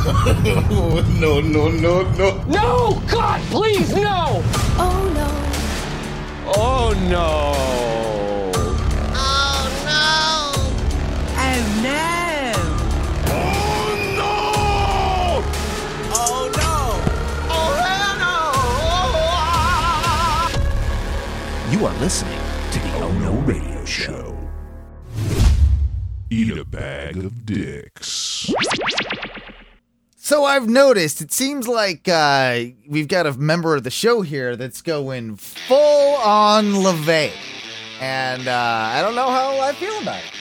no, no, no, no. No! God, please, no! Oh no. Oh no! You are listening to the Oh No Radio Show. Eat a bag of dicks. So I've noticed it seems like uh, we've got a member of the show here that's going full on LaVey. And uh, I don't know how I feel about it.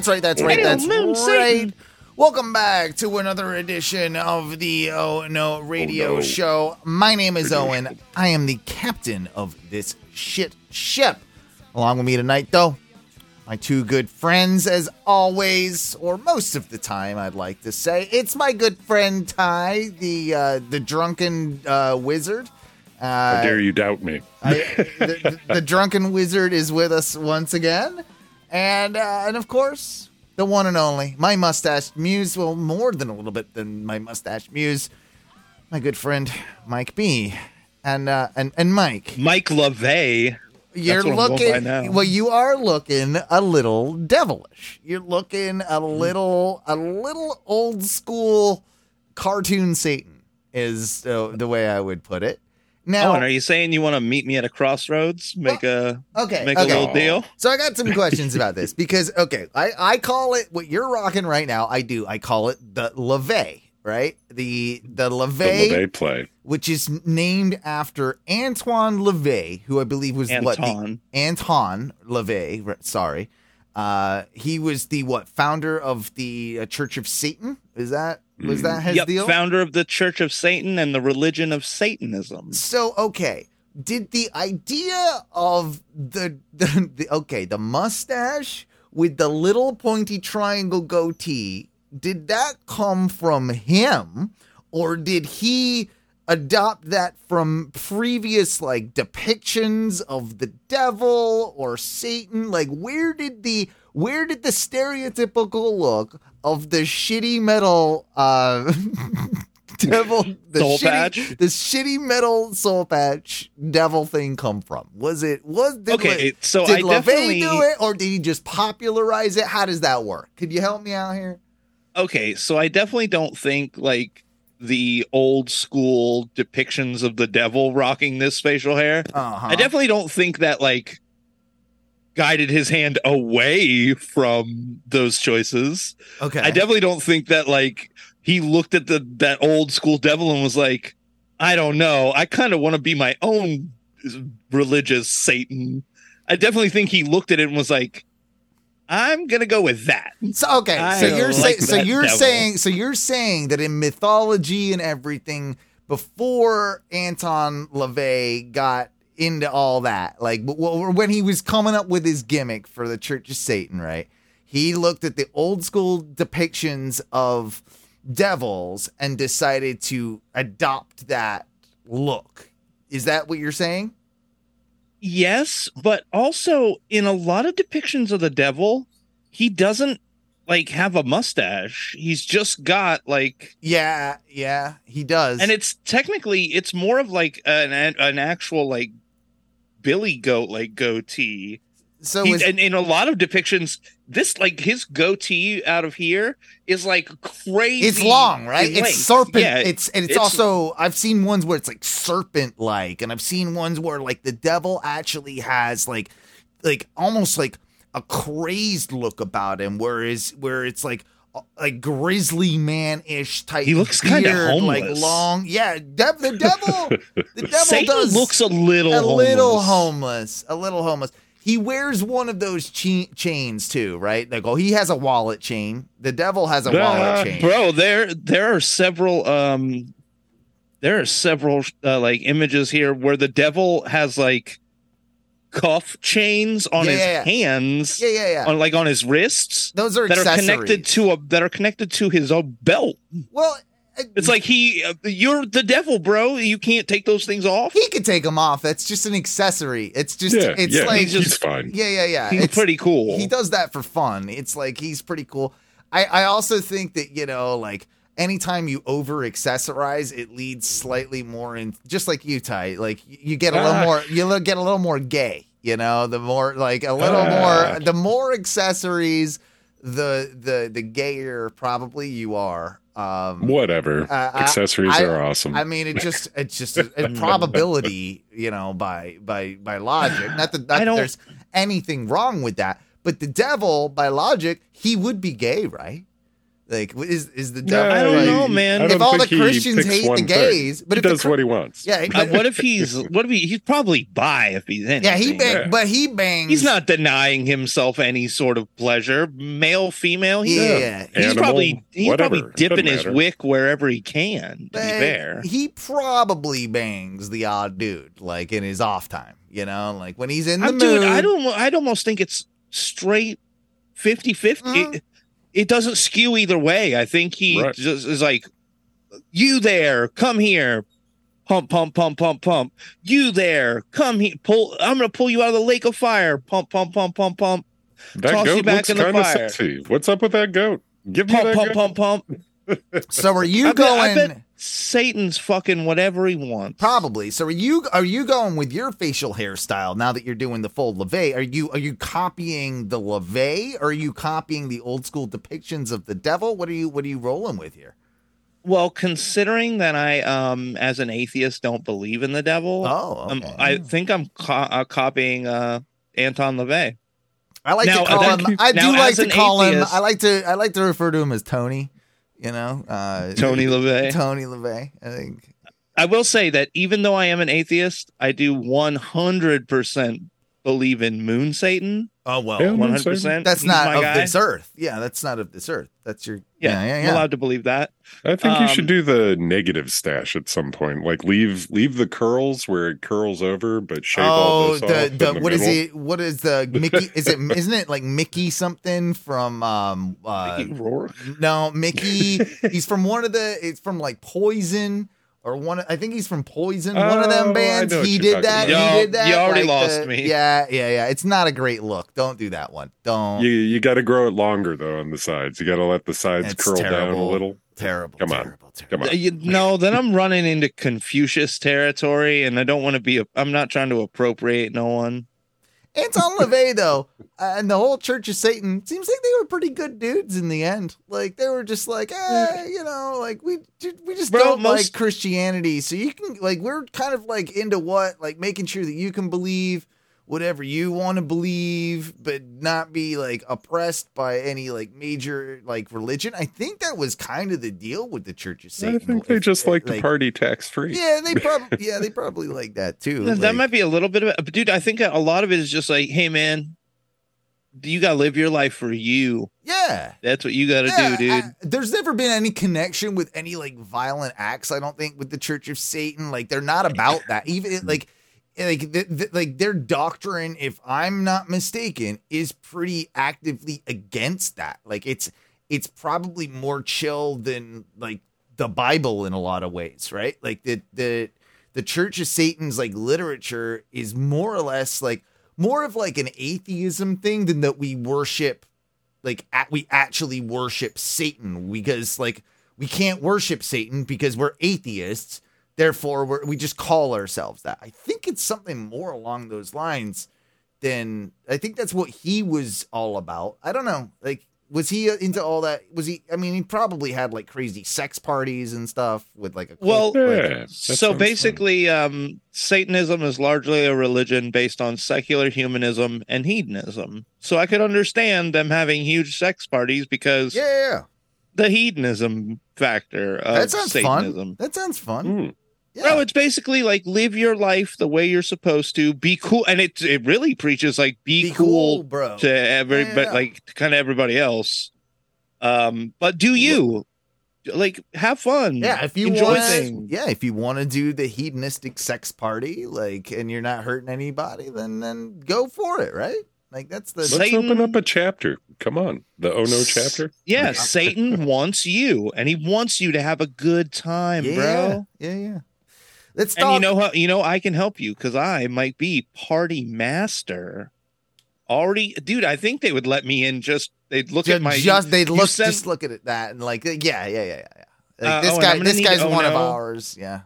That's right. That's right. That's right. Welcome back to another edition of the Oh No Radio Show. My name is Owen. I am the captain of this shit ship. Along with me tonight, though, my two good friends, as always, or most of the time, I'd like to say, it's my good friend Ty, the uh, the drunken uh, wizard. Uh, How dare you doubt me? I, the, the, the drunken wizard is with us once again, and uh, and of course the one and only my mustache muse. Well, more than a little bit than my mustache muse. My good friend Mike B, and uh, and and Mike, Mike LaVey. you're what I'm going by looking. Well, you are looking a little devilish. You're looking a little a little old school cartoon Satan is uh, the way I would put it. Now, Oh, and are you saying you want to meet me at a crossroads? Make a Okay, make okay. a little deal. So I got some questions about this because okay, I I call it what you're rocking right now. I do. I call it the LaVey, right? The the The LaVey, LaVey play. which is named after Antoine LaVey, who I believe was what the, Anton. Anton LaVey. Sorry, uh, he was the what founder of the uh, Church of Satan. Is that was mm. that his Yep, deal? founder of the Church of Satan and the religion of Satanism. So okay, did the idea of the, the the okay the mustache with the little pointy triangle goatee did that come from him or did he adopt that from previous like depictions of the devil or satan like where did the where did the stereotypical look of the shitty metal uh devil the Soul shitty, patch? the shitty metal soul patch devil thing come from? Was it was did Okay, Le- so did I LaVey definitely- do it or did he just popularize it? How does that work? Could you help me out here? Okay, so I definitely don't think like the old school depictions of the devil rocking this facial hair. uh-huh. I definitely don't think that like guided his hand away from those choices. okay I definitely don't think that like he looked at the that old school devil and was like, I don't know, I kind of want to be my own religious Satan. I definitely think he looked at it and was like, I'm gonna go with that. So okay, I so you're like so you're devil. saying so you're saying that in mythology and everything before Anton LaVey got into all that, like when he was coming up with his gimmick for the Church of Satan, right? He looked at the old school depictions of devils and decided to adopt that look. Is that what you're saying? Yes, but also in a lot of depictions of the devil, he doesn't like have a mustache. He's just got like Yeah, yeah, he does. and it's technically it's more of like an an actual like billy goat like goatee. so He, is, and in a lot of depictions, this like his goatee out of here is like crazy. It's long, right? It's length. serpent. Yeah, it's and it's, it's- also I've seen ones where it's like serpent like, and I've seen ones where like the devil actually has like like almost like a crazed look about him, whereas where it's like like grizzly man ish type. He looks beard, like homeless. long. Yeah, de- the devil. The devil Satan does looks a little a little homeless. homeless. A little homeless. He wears one of those chains too, right? Like, oh, he has a wallet chain. The devil has a Ah, wallet chain. bro there there are several um there are several uh, like images here where the devil has like cuff chains on Yeah, his yeah, yeah. hands Yeah, yeah, yeah. on like on his wrists Those are that are connected to a that are connected to his own belt Well, uh, it's like he uh, you're the devil bro you can't take those things off he could take them off. That's just an accessory. It's just Yeah, it's yeah, like he's just- fine. yeah, yeah, yeah. he's It's pretty cool He does that for fun. It's like he's pretty cool. I I also think that you know like anytime you over accessorize, it leads slightly more in just like you Ty. Like you get a little Ah. more you get a little more gay. You know, the more like a little Ah. more the more accessories, the the the gayer probably you are. Um, Whatever. Uh, Accessories I- are awesome. I mean, it just it's just a, a probability, you know, by by by logic. Not that, not I that don't- there's anything wrong with that, but the devil, by logic, he would be gay, right? Like, is is the devil? I don't like- know, man. If don't all the Christians hate the one thing. gays, but he if the does Chri- what he wants. Yeah, Uh, but, what if he's what if he he's probably bi if he's in yeah, he bang, Yeah. but he bangs. he's not denying himself any sort of pleasure male female he, Yeah, he's Animal, probably he's whatever. probably dipping his wick wherever he can to but be fair he probably bangs the odd dude, like in his off time. You know, like when he's in the I'm, mood. dude i don't i'd almost think it's straight 50 50 Mhm. It, it doesn't skew either way i think he Right. just is like you there come here pump pump pump pump pump you there come here pull i'm gonna pull you out of the lake of fire pump pump pump pump pump That Toss you goat back looks kind of sexy. What's up with that goat? Give me that pump goat. pump pump So are you I bet, I going? bet Satan's fucking whatever he wants. Probably. So are you are you going with your facial hairstyle now that you're doing the full levee? Are you are you copying the levee or are you copying the old school depictions of the devil? What are you what are you rolling with here? Well, considering that I, um, as an atheist, don't believe in the devil, Oh, um. I think I'm co- uh, copying uh, Anton LaVey. I like now, to call uh, him I do like to call him I like to I like to refer to him as Tony, you know? Uh Tony LaVey. Tony LaVey. I think I will say that even though I am an atheist, I do 100% believe in Moon Satan. Oh well. 100%. That's not of guy. this earth. Yeah, that's not of this earth. That's your Yeah, yeah, yeah. I'm allowed to believe that. I think you Um, should do the negative stash at some point. Like leave leave the curls where it curls over, but shave all Oh, this the off in the the what is middle. it? What is the Mickey? Is it isn't it like Mickey something from um uh Mickey Rourke. no Mickey? he's from one of the. It's from like Poison or one. I think he's from Poison. one of Oh, them bands. know what He did that. about. he did that. you already like lost the- me. Yeah, yeah, yeah. It's not a great look. Don't do that one. Don't. You you got to grow it longer though on the sides. You got to let the sides It's curl down a little. terrible. Come on. terrible, terrible. Come on. Uh, You, no, then I'm running into Confucius territory, and I don't want to be. A, I'm not trying to appropriate no one. Anton LaVey, though, uh, and the whole Church of Satan seems like they were pretty good dudes in the end. Like they were just like, eh, you know, like we we just Well, don't like Christianity. So you can like we're kind of like into what like making sure that you can believe whatever you want to believe, but not be like oppressed by any like major like religion. I think that was kind of the deal with the Church of Satan. I think they If- just like to like- party tax free. Yeah, they probably yeah they probably like that too. that Like- might be a little bit of it, but dude, I think a lot of it is just like, hey, man, you got to live your life for you. yeah. That's what you got to Yeah, do, dude. I- there's never been any connection with any like violent acts. I don't think with the Church of Satan. Like they're not about that. Even like like th- th- like their doctrine, if I'm not mistaken, is pretty actively against that. Like it's it's probably more chill than like the Bible in a lot of ways, right? Like the the the Church of Satan's like literature is more or less like more of like an atheism thing than that we worship like at, we actually worship Satan because like we can't worship Satan because we're atheists. Therefore, we're, we just call ourselves that. I think it's something more along those lines than I think that's what he was all about. I don't know. Like, was he into all that? Was he? I mean, he probably had like crazy sex parties and stuff with like a Well, cult, Yeah, like- that so sounds fun. basically, um, Satanism is largely a religion based on secular humanism and hedonism. So I could understand them having huge sex parties because yeah, yeah, yeah. the hedonism factor of that sounds Satanism. fun. That sounds fun. Hmm. Yeah. No, it's basically like live your life the way you're supposed to. Be cool, and it it really preaches like be, Be cool, cool, bro. to every, Yeah. but like kind of everybody else. Um, but do you like have fun? Yeah, if you enjoy want, things. yeah, if you want to do the hedonistic sex party, like, and you're not hurting anybody, then then go for it, right? Like that's the Let's Let's Satan- open up a chapter. Come on, the Oh No chapter. Yeah, Satan wants you, and he wants you to have a good time, yeah, bro. yeah, yeah. Let's And you know how you know I can help you because I might be party master. Already, dude. I think they would let me in. Just they'd look ju- at my just they'd look sent- just look at it that and like yeah, yeah, yeah, yeah. yeah. Like, Uh, this oh, guy, this guy's one of ours. Yeah.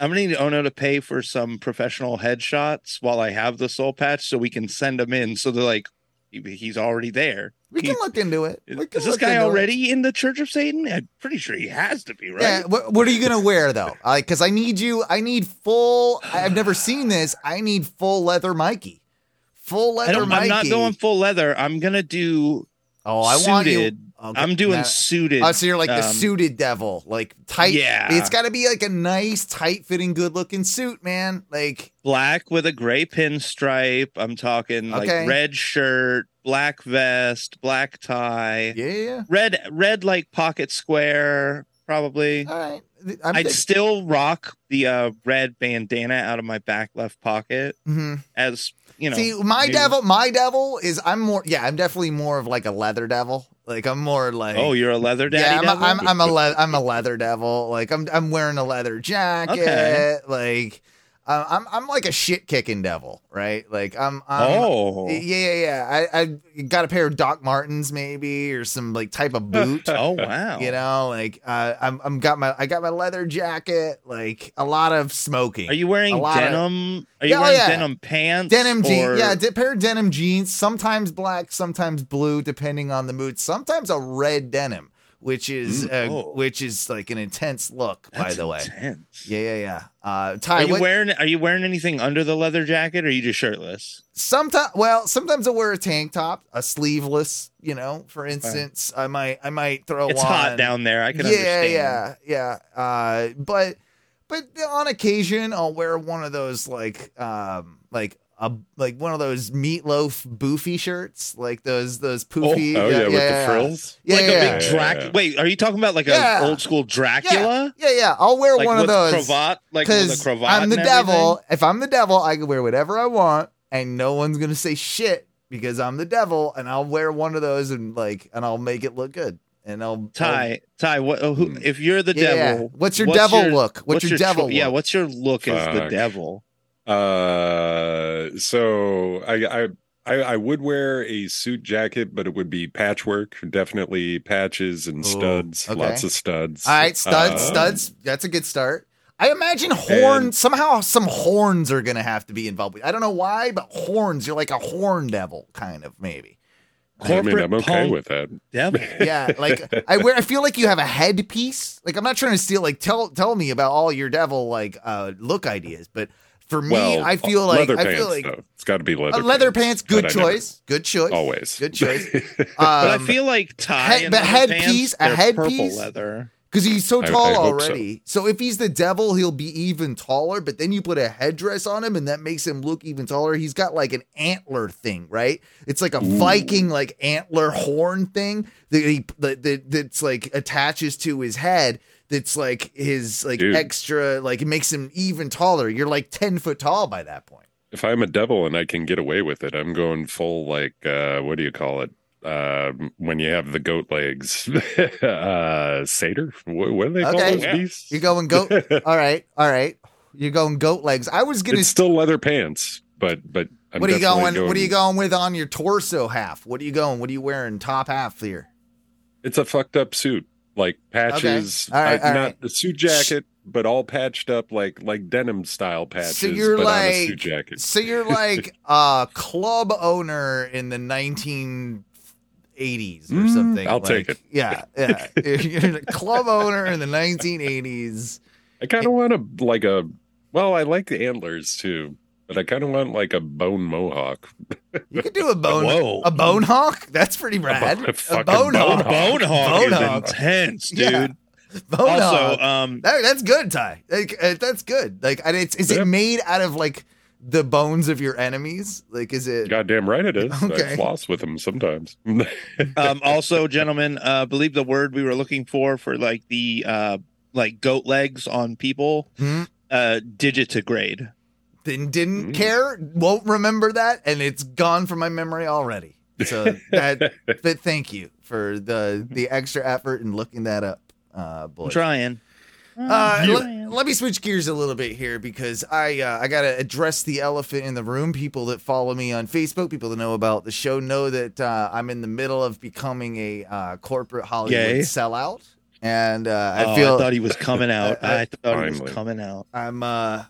I'm gonna need Ono to pay for some professional headshots while I have the soul patch, so we can send them in. So they're like, he's already there. We can look into it. Is this guy into it. already in the Church of Satan? I'm pretty sure he has to be, right? Yeah. What, what are you gonna wear though? Because I need you. I need full. I've never seen this. I need full leather Mikey. Full I leather don't, Mikey. I'm not going full leather. I'm gonna do. Oh, I want you. Okay, I'm doing suited. Oh, so you're like the um, suited devil, like tight. Yeah. It's got to be like a nice, tight fitting, good looking suit, man. Like, black with a gray pinstripe. I'm talking Okay. like red shirt, black vest, black tie, yeah, yeah. red red like pocket square, probably. All right. I'm I'd think- still rock the uh, red bandana out of my back left pocket Mhm. as you know. See, my new- devil, my devil is. I'm more. Yeah, I'm definitely more of like a leather devil. Like I'm more like. Oh, you're a leather daddy. yeah, I'm a, devil? I'm, I'm a le- I'm a leather devil. Like I'm I'm wearing a leather jacket. Okay. Like uh, I'm I'm like a shit kicking devil, right? Like I'm. I'm oh. Yeah, yeah, yeah. I I got a pair of Doc Martens maybe or some like type of boot. Oh wow. You know, like uh, I'm I'm got my I got my leather jacket. Like a lot of smoking. Are you wearing lot of- denim? Are you Yeah, oh, wearing yeah. denim pants? denim or- jeans? Yeah, a pair of denim jeans. Sometimes black, sometimes blue, depending on the mood. Sometimes a red denim, which is Mm, uh, oh. which is like an intense look. by the way, intense. yeah, yeah, yeah. Uh, Are you what, wearing Are you wearing anything under the leather jacket, or are you just shirtless? sometimes well sometimes i wear a tank top a sleeveless you know for instance i might i might throw It's on hot down there. I can yeah understand. yeah yeah uh but but on occasion i'll wear one of those like um like a like one of those meatloaf boofy shirts like those those poofy Oh yeah, with the frills. yeah, like yeah, a big yeah, Drac. yeah. Wait, are you talking about like Yeah. a old school Dracula? yeah yeah i'll wear Like one of with those cravat, like with a cravat. I'm the and devil. everything? If I'm the devil, I can wear whatever I want, and no one's gonna say shit because I'm the devil, and I'll wear one of those and like, and I'll make it look good, and I'll Ty, Ty, what? oh, Who, Hmm. if you're the I'll- yeah, yeah. devil, What's your devil look? What's, your, devil? tro- Yeah, what's your look as the devil? Uh, so I, I I I would wear a suit jacket, but it would be patchwork. Definitely patches and Ooh, studs. okay. Lots of studs. All right, studs, Uh, studs. That's a good start. I imagine horn. And- somehow, some horns are gonna have to be involved. With. I don't know why, but horns. You're like a horn devil, kind of maybe. I mean, I'm okay punk with that. Devil. Yeah, like I wear. I feel like you have a headpiece. Like I'm not trying to steal. Like tell tell me about all your devil like uh look ideas, but for me, Well, I feel like leather I pants. like though. It's got to be leather. uh, leather pants. Good but I never- choice. Good choice. always. Good choice. But I Um, feel like Ty head- and but leather headpiece- pants, a headpiece? purple leather. Because he's so tall I hope so. already. So. if he's the devil, he'll be even taller. But then you put a headdress on him, and that makes him look even taller. He's got like an antler thing, right? It's like a Viking like antler horn thing that he that, that that's like attaches to his head. That's like his like Dude. extra like it makes him even taller. You're like ten foot tall by that point. if I'm a devil and I can get away with it, I'm going full like uh what do you call it? Uh, when you have the goat legs, uh, satyr. What, what do they call those Yeah. beasts? You're going goat. all right, all right. You're going goat legs. I was gonna. It's still leather pants, but but I'm what are you definitely going, What are you going with on your torso half? What are you going? What are you wearing top half here? It's a fucked up suit, like patches. All right, all not right. the suit jacket, but all patched up, like like denim style patches. So you're but on a like, suit jacket. so you're like a club owner in the 1980s or Mm, something. I'll like- take it. Yeah, yeah. you're a club owner in the 1980s. I kind of want to like a. Well, I like the antlers too. But I kind of want like a bone mohawk. You could do a bone Whoa. a bone hawk. That's pretty rad. A A fucking bone bone hawk. Bone hog Bone is hog. intense, dude. Yeah. Bone also, hawk. um, That- that's good, Ty. Like, uh, that's good. Like, and it's is Yeah. it made out of like the bones of your enemies? Like, is it? Goddamn right it is. Okay. I floss with them sometimes. um, also, gentlemen, uh, believe the word we were looking for for like the uh, like goat legs on people, Hmm? uh, digitigrade. Didn't didn't Mm. care. Won't remember that, and it's gone from my memory already. So that. but thank you for the the extra effort in looking that up, uh, I'm trying. Uh, let, let me switch gears a little bit here because I uh, I gotta address the elephant in the room. People that follow me on Facebook, people that know about the show, know that uh, I'm in the middle of becoming a uh, corporate Hollywood Yay. sellout, and uh, I oh, feel I thought he was coming out. I- I, thought he was coming out. I'm uh,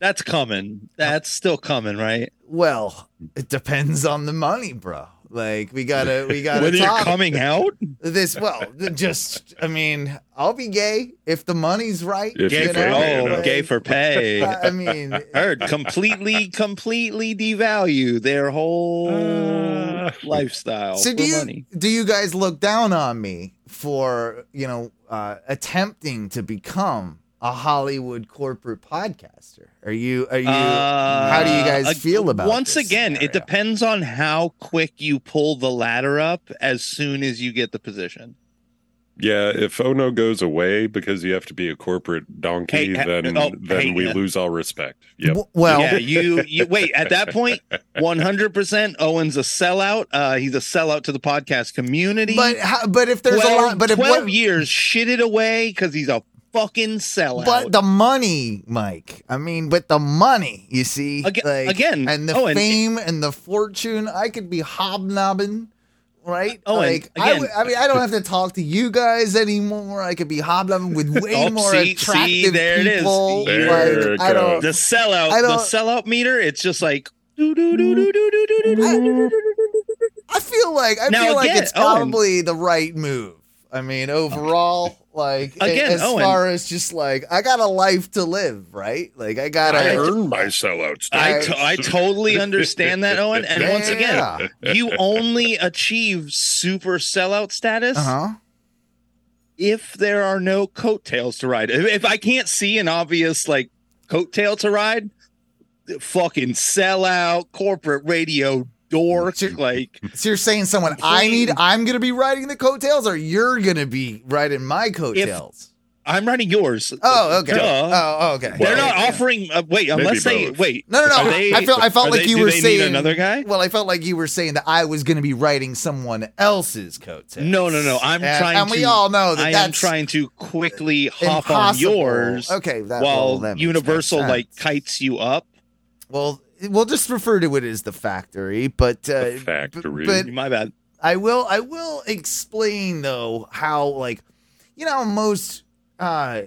That's coming. That's still coming, right? well. It depends on the money, bro. Like we gotta we gotta Whether you're coming out, this. Well, just I mean, I'll be gay if the money's right. If gay you you for know? oh, you know. gay for pay. I mean, Heard completely, completely devalue their whole Uh, lifestyle So for do you money. do you guys look down on me for you know uh, attempting to become a Hollywood corporate podcaster? Are you are you? how do you guys Uh, feel about it? Once this again, scenario? it depends on how quick you pull the ladder up as soon as you get the position. yeah, if Ono goes away because you have to be a corporate donkey, Hey, ha- then oh, then hey, we uh, lose all respect. Yep. W- well, yeah, you you wait at that point. One hundred percent, Owen's a sellout. Uh, he's a sellout to the podcast community. but how, but if there's 12, a lot, but if 12 what, years, shitted away because he's a fucking sellout. But the money, Mike. I mean, with the money, you see, again, like, again. and the oh, fame and, and, the fortune. I could be hobnobbing, right? Oh, like again, I mean, I don't have to talk to you guys anymore. I could be hobnobbing with way oh, more see, attractive see, there people. It is. There like, I don't, the sellout, I don't, the sellout meter. It's just like. I, I feel like I now feel again, like it's probably Owen, the right move. I mean, overall, like Again, as Owen- far as just like I got a life to live, right? Like I got I to earned my sellout I, status. to- I totally understand that, Owen. And Yeah, once again, you only achieve super sellout status Uh huh. if there are no coattails to ride. If, if I can't see an obvious like coattail to ride, fucking sellout corporate radio dork. Sure. Like So you're saying someone I need, I'm gonna be riding the coattails, or you're gonna be riding my coattails? I'm riding yours. oh, okay. Duh. Oh, okay. They're Well, not offering. Uh, wait, unless they both. wait. No, no, no. Are they- I felt I felt like they- you were saying another guy. Well, I felt like you were saying that I was going to be riding someone else's coattails. No, no, no. I'm and, trying and we to- all know that I am trying to quickly hop on yours. Okay, that, while well, that Universal like kites you up. Well, we'll just refer to it as the factory, but uh, The factory. But My bad. I will I will explain though how like you know most uh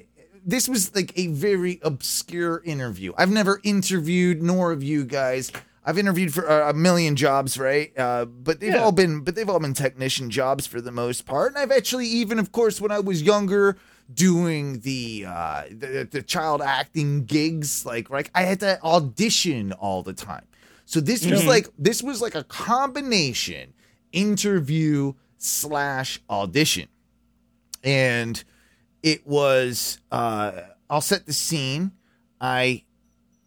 this was like a very obscure interview. I've never interviewed nor of you guys. I've interviewed for uh, a million jobs, right? Uh, but they've Yeah. all been, but they've all been technician jobs for the most part. And I've actually, even of course, when I was younger, doing the uh, the, the child acting gigs, like like I had to audition all the time. So this was like this was like a combination interview slash audition, and it was. Uh, I'll set the scene. I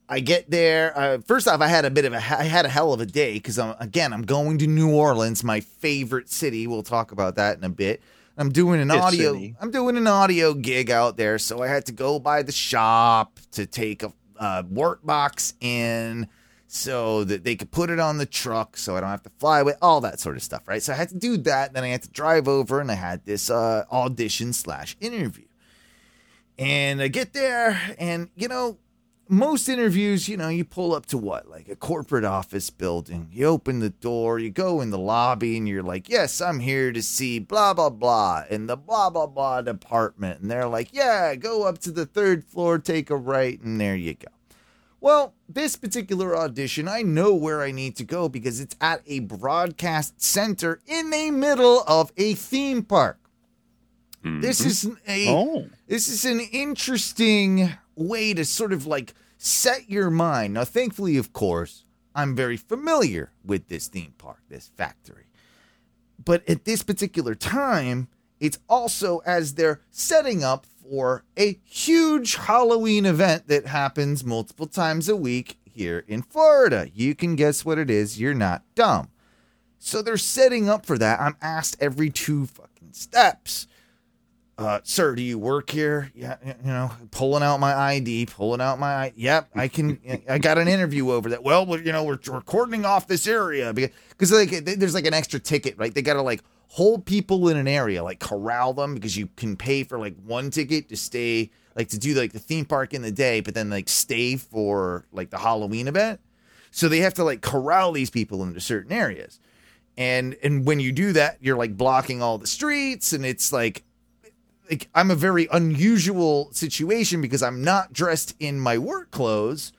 I get there. Uh, first off, I had a bit of a I had a hell of a day because I'm again I'm going to New Orleans, my favorite city. We'll talk about that in a bit. I'm doing an Good audio. city. I'm doing an audio gig out there, so I had to go by the shop to take a uh, work box in so that they could put it on the truck so I don't have to fly away, all that sort of stuff, right? So I had to do that. Then I had to drive over and I had this uh, audition slash interview. And I get there, and you know, most interviews, you know, you pull up to what? Like a corporate office building. You open the door, you go in the lobby, and you're like, Yes, I'm here to see blah, blah, blah in the blah, blah, blah department. And they're like, Yeah, go up to the third floor, take a right, and there you go. Well, this particular audition, I know where I need to go because it's at a broadcast center in the middle of a theme park. This mm-hmm. is a Oh. this is an interesting way to sort of like set your mind. Now, thankfully, of course, I'm very familiar with this theme park, this factory. But at this particular time, it's also as they're setting up for a huge Halloween event that happens multiple times a week here in Florida. You can guess what it is. You're not dumb. So they're setting up for that. I'm asked every two fucking steps. Uh, sir, do you work here? Yeah, you know, pulling out my ID, pulling out my, yep, I can, I got an interview over that. Well, you know, we're, we're cordoning off this area because like there's like an extra ticket, right? They got to like hold people in an area, like corral them because you can pay for like one ticket to stay, like to do like the theme park in the day, but then like stay for like the Halloween event. So they have to like corral these people into certain areas. And and when you do that, you're like blocking all the streets and it's like like I'm a very unusual situation because I'm not dressed in my work clothes.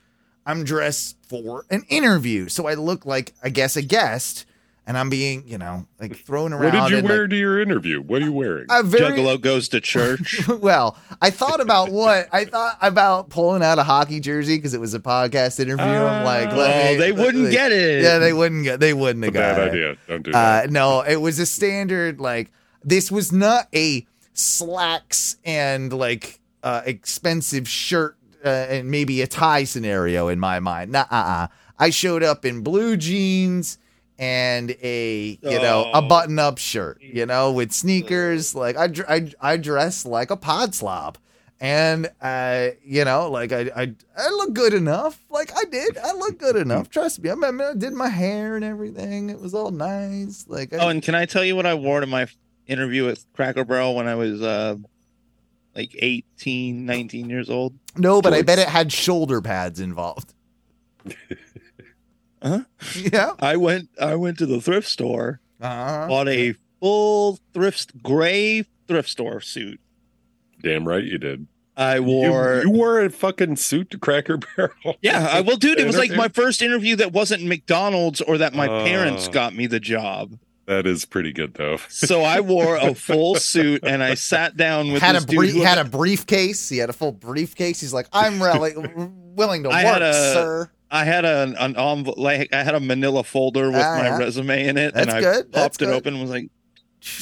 I'm dressed for an interview. So I look like I guess a guest and I'm being, you know, like thrown around. What did you and, wear like, to your interview? What are you wearing? a very Juggalo goes to church. well, I thought about what I thought about pulling out a hockey jersey because it was a podcast interview. I'm like, oh, me- they wouldn't like- get it. Yeah, they wouldn't get. They wouldn't have got Bad it. idea. Don't do that. Uh, no, it was a standard like this was not a slacks and like uh, expensive shirt uh, and maybe a tie scenario in my mind. Nah, uh, uh I showed up in blue jeans and a you know a Oh. button up shirt, you know, with sneakers. Like I I I dress like a pod slob. And uh, you know, like I, I, I look good enough. Like I did, I look good enough. Trust me. I, mean, I did my hair and everything. It was all nice. Like, I, Oh, and can I tell you what I wore to my interview with Cracker Barrel when I was uh like 18, 19 years old? no, but I bet it had shoulder pads involved. Huh? Yeah. I went I went to the thrift store, Uh-huh. bought a full thrift gray thrift store suit. Damn right you did. I wore You, wore a fucking suit to Cracker Barrel. Yeah, I well, dude, it was like my first interview that wasn't McDonald's or that my parents Oh. got me the job. That is pretty good though. So I wore a full suit and I sat down with had this a dude brief, who- had a briefcase. He had a full briefcase. He's like, I'm really willing to I work, a- sir. I had an, an envelope, like I had a Manila folder with Ah, my yeah. resume in it, That's and I good, that's popped it good. open and was like,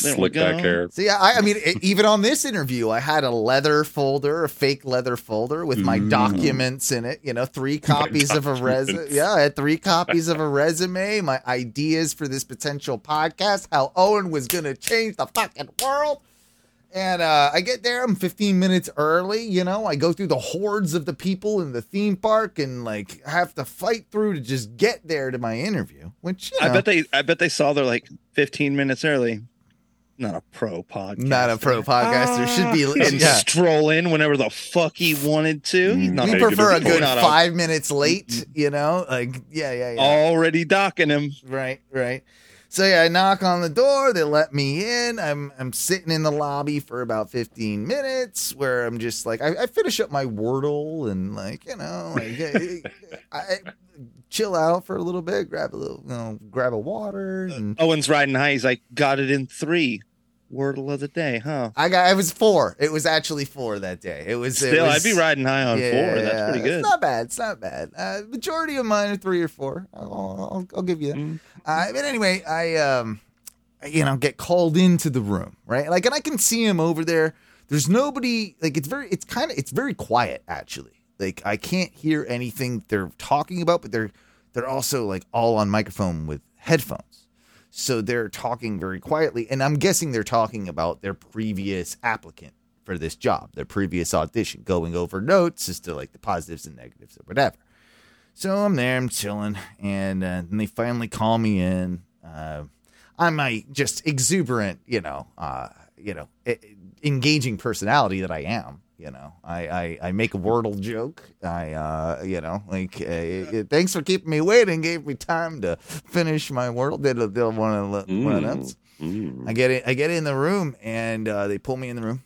There Slick back hair. So yeah, I, I mean, even on this interview, I had a leather folder, a fake leather folder with my Ooh. documents in it. You know, three copies of a resume. Yeah, I had three copies of a resume, my ideas for this potential podcast, how Owen was gonna change the fucking world. And uh, I get there, I'm 15 minutes early. You know, I go through the hordes of the people in the theme park and like have to fight through to just get there to my interview. Which you know, I bet they, I bet they saw they're like 15 minutes early. Not a pro podcast. not a pro podcaster should be. Ah. He didn't yeah. stroll in whenever the fuck he wanted to. He's mm-hmm. not we Make a, it prefer a good a- five minutes late, you know? Like, yeah, yeah, yeah. already docking him. Right, right. So yeah, I knock on the door, they let me in. I'm I'm sitting in the lobby for about 15 minutes where I'm just like I, I finish up my Wordle and like, you know, like I, I chill out for a little bit, grab a little, you know, grab a water and Owen's riding high. He's like, got it in three. Wordle of the day, huh? I got It was 4. It was actually 4 that day. It was it Still, was- I'd be riding high on Yeah, four. That's yeah, pretty good. It's not bad. It's not bad. Uh, majority of mine are three or four. I'll, I'll, I'll give you that. Mm. Uh, but anyway, I um, you know, get called into the room, right? Like, and I can see him over there. There's nobody. Like, it's very. It's kind of. It's very quiet actually. Like, I can't hear anything they're talking about, but they're they're also like all on microphone with headphones. So they're talking very quietly, and I'm guessing they're talking about their previous applicant for this job, their previous audition, going over notes as to like the positives and negatives or whatever. So I'm there, I'm chilling, and uh, then they finally call me in. Uh, I'm my just exuberant, you know, uh, you know, engaging personality that I am. You know, I, I, I make a wordle joke. I, uh, you know, like, uh, thanks for keeping me waiting. Gave me time to finish my wordle. Did a, did one of the one of them. Mm. I get it. I get in the room, and uh, they pull me in the room.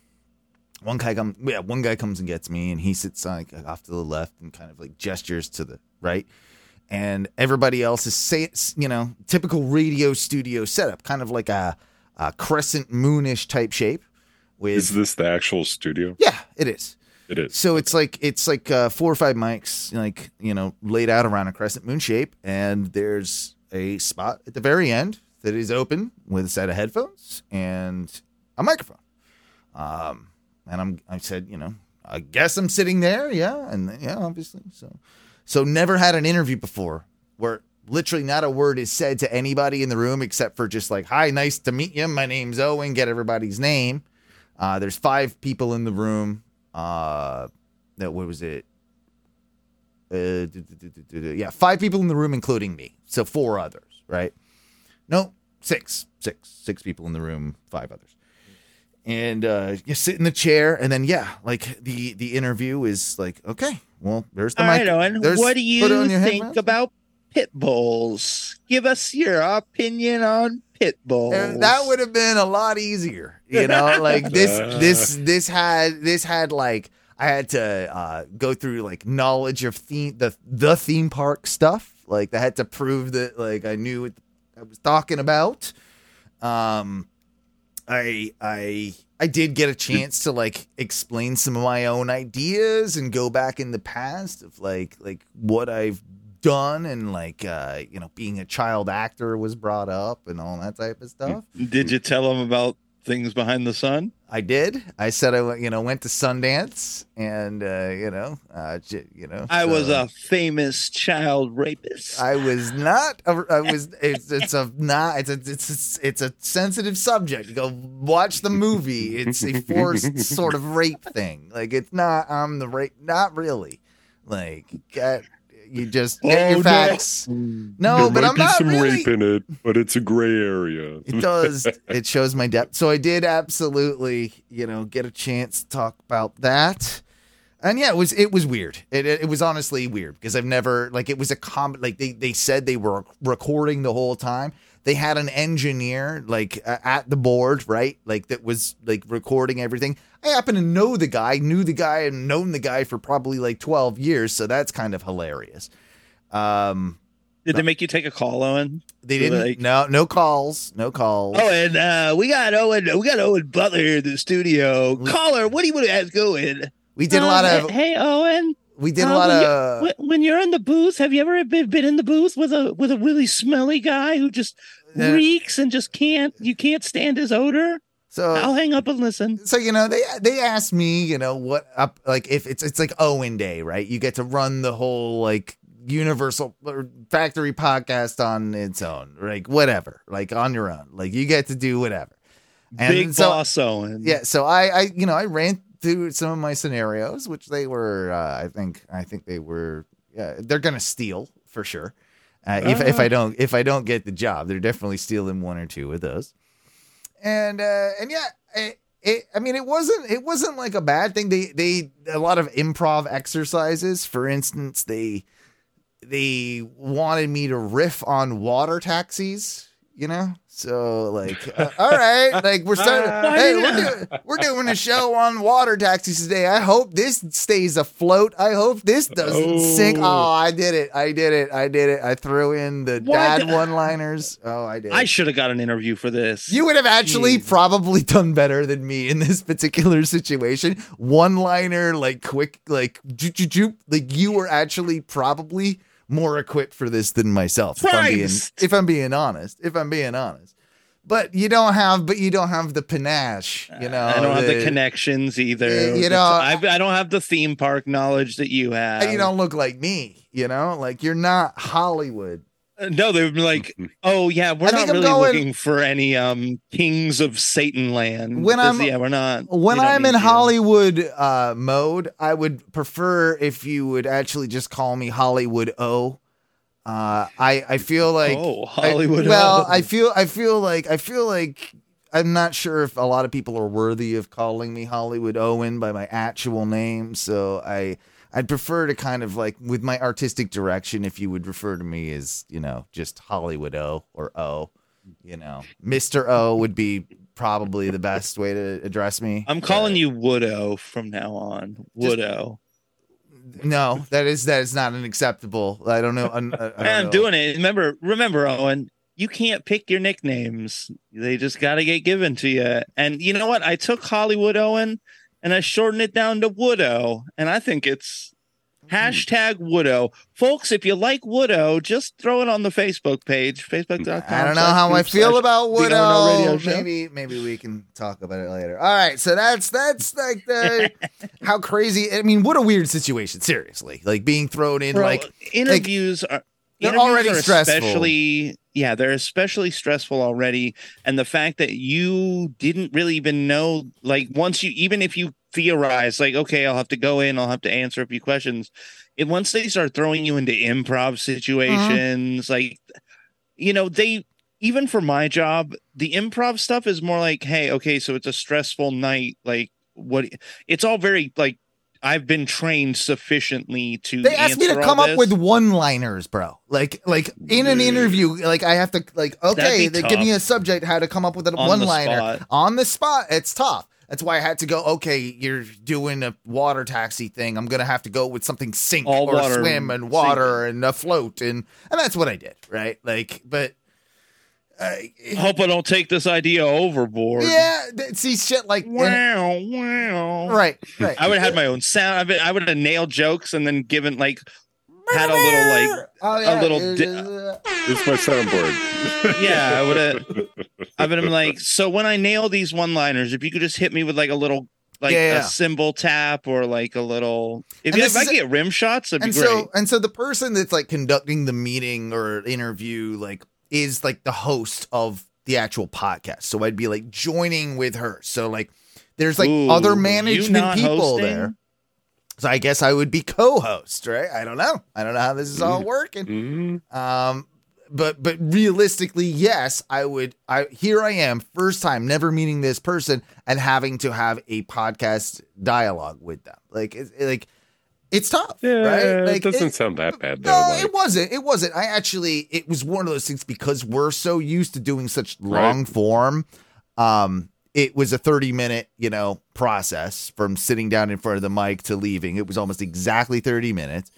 One guy comes. Yeah, one guy comes and gets me, and he sits like off to the left and kind of like gestures to the right. And everybody else is say, you know, typical radio studio setup, kind of like a, a crescent moonish type shape. With Is this the actual studio? yeah, it is. It is. So it's like it's like uh, four or five mics, like you know, laid out around a crescent moon shape, and there's a spot at the very end that is open with a set of headphones and a microphone. Um, and I'm I said, you know, I guess I'm sitting there, yeah, and yeah, obviously. So, so never had an interview before where literally not a word is said to anybody in the room except for just like, "Hi, nice to meet you. My name's Owen." Get everybody's name. Uh, there's five people in the room. Uh, that what was it? Uh, yeah, five people in the room, including me. So four others, right? No, six, six, six people in the room, five others. And uh, you sit in the chair, and then yeah, like the the interview is like, okay, well, there's the All mic. right, Owen. There's- What do you think about pit bulls? Give us your opinion on pit bulls. And that would have been a lot easier, you know. Like this, this, this had this had like I had to uh, go through like knowledge of theme the the theme park stuff. Like I had to prove that like I knew what I was talking about. Um, I I I did get a chance to like explain some of my own ideas and go back in the past of like like what I've done and like uh you know being a child actor was brought up and all that type of stuff. Did you tell them about things behind the sun? I did. I said I went, you know went to Sundance and uh you know uh you know I was a famous child rapist. I was not. A, I was. It's, it's a not. It's a. It's a, it's a sensitive subject. Go watch the movie. It's a forced sort of rape thing. Like it's not. I'm the rape. Not really. Like get you just get Oh, your no. facts. Mm. No, there but might I'm be not some really. rape in it, but it's a gray area. It does. it shows my depth. So I did absolutely, you know, get a chance to talk about that. And yeah, it was it was weird. It it, was honestly weird because I've never like it was a com like they they said they were recording the whole time. They had an engineer like uh, at the board, right? Like that was like recording everything. I happen to know the guy, knew the guy, and known the guy for probably like twelve years. So that's kind of hilarious. Um, Did they make you take a call, Owen? they didn't. like- no, no calls, no calls. Oh, and uh, we got Owen. We got Owen Butler here in the studio. Caller, what do you want to ask Owen? We did a lot Uh, of. Hey, Owen. We did a uh, lot of. When, when you're in the booth, have you ever been, been in the booth with a with a really smelly guy who just reeks and just can't you can't stand his odor? So I'll hang up and listen. so you know they they asked me you know what up like if it's it's like Owen Day right you get to run the whole like Universal or Factory podcast on its own like whatever like on your own like you get to do whatever and Big so boss Owen. yeah so I I you know I ran through some of my scenarios which they were uh, I think I think they were yeah they're gonna steal for sure. Uh, if if I don't if I don't get the job they're definitely stealing one or two of those. And uh and yeah it, it i mean it wasn't it wasn't like a bad thing. They they a lot of improv exercises for instance they they wanted me to riff on water taxis you know so like uh, all right like we're starting hey we're doing, we're doing a show on water taxis today i hope this stays afloat i hope this doesn't sink Oh. oh i did it i did it i did it i threw in the What? dad one liners oh i did I should have got an interview for this. you would have actually Jeez. probably done better than me in this particular situation. One liner, like quick, like joop, joop, joop, like you were actually probably more equipped for this than myself. If I'm being, if I'm being honest, if I'm being honest, but you don't have, but you don't have the panache. You uh, know, I don't have the connections either. You know, I, I don't have the theme park knowledge that you have. you don't look like me. You know, like you're not Hollywood. Uh, No, they would be like, "Oh yeah, we're I not really going- looking for any um kings of Satan land." When 'Cause, I'm- yeah, we're not. when I'm in you. Hollywood uh, mode, I would prefer if you would actually just call me Hollywood O. Uh, I I feel like oh I- Hollywood. well, oh. I feel I feel like I feel like I'm not sure if a lot of people are worthy of calling me Hollywood Owen by my actual name. So I I'd prefer to kind of like with my artistic direction if you would refer to me as you know just Hollywood O or O. You know, Mister O would be probably the best way to address me. I'm calling you Woodo from now on. Woodo. No, that is that is not an acceptable. I don't know. I, uh, I don't I'm know. doing it. Remember, remember, Owen. You can't pick your nicknames. They just got to get given to you. And you know what? I took Hollywood Owen and I shortened it down to Woodo, and I think it's hashtag Woodo. Folks, if you like Woodo, just throw it on the Facebook page, facebook.com. I don't know how I feel about The Ono Radio Widow. Show. Maybe maybe we can talk about it later. All right, so that's that's like the how crazy. I mean, what a weird situation. Seriously, like being thrown in Bro, like interviews are they're interviews already are stressful. Especially, yeah, they're especially stressful already. And the fact that you didn't really even know, like, once you, even if you theorize, like, okay, I'll have to go in, I'll have to answer a few questions. And once they start throwing you into improv mm-hmm. situations, like, you know, they, even for my job, the improv stuff is more like, hey, okay, so it's a stressful night. Like, what it's all very like, I've been trained sufficiently to. they asked me to come up with one-liners, bro. Like like in an interview, like I have to like okay, they give me a subject, how to come up with a On one-liner on the spot. It's tough. That's why I had to go. Okay, you're doing a water taxi thing. I'm gonna have to go with something sink All or swim and water and a float and and that's what I did. Right, like, but uh, Hope I don't take this idea overboard. yeah, see shit like Wow, wow. right, right. I would have had my own sound. I would, I would have nailed jokes and then given like had a little like Oh, a little di- It's my soundboard. yeah. I would have. I would have been like, so when I nail these one-liners, if you could just hit me with like a little like Yeah, yeah. a cymbal tap or like a little. If, you, if I could get rim shots, that'd be and great. so and so the person that's like conducting the meeting or interview like is like the host of the actual podcast. So i'd be like joining with her. So like there's like Ooh, other management people hosting? there. So i guess i would be co-host right? I don't know. I don't know how this is all Mm. working. Mhm. um but but realistically yes i would i here i am first time never meeting this person and having to have a podcast dialogue with them. Like like it's tough Yeah, right like it doesn't it- sound that bad though. no, like- it wasn't. It wasn't. I actually, it was one of those things because we're so used to doing such Right. long form. Um, it was a 30 minute, you know, process from sitting down in front of the mic to leaving. It was almost exactly 30 minutes.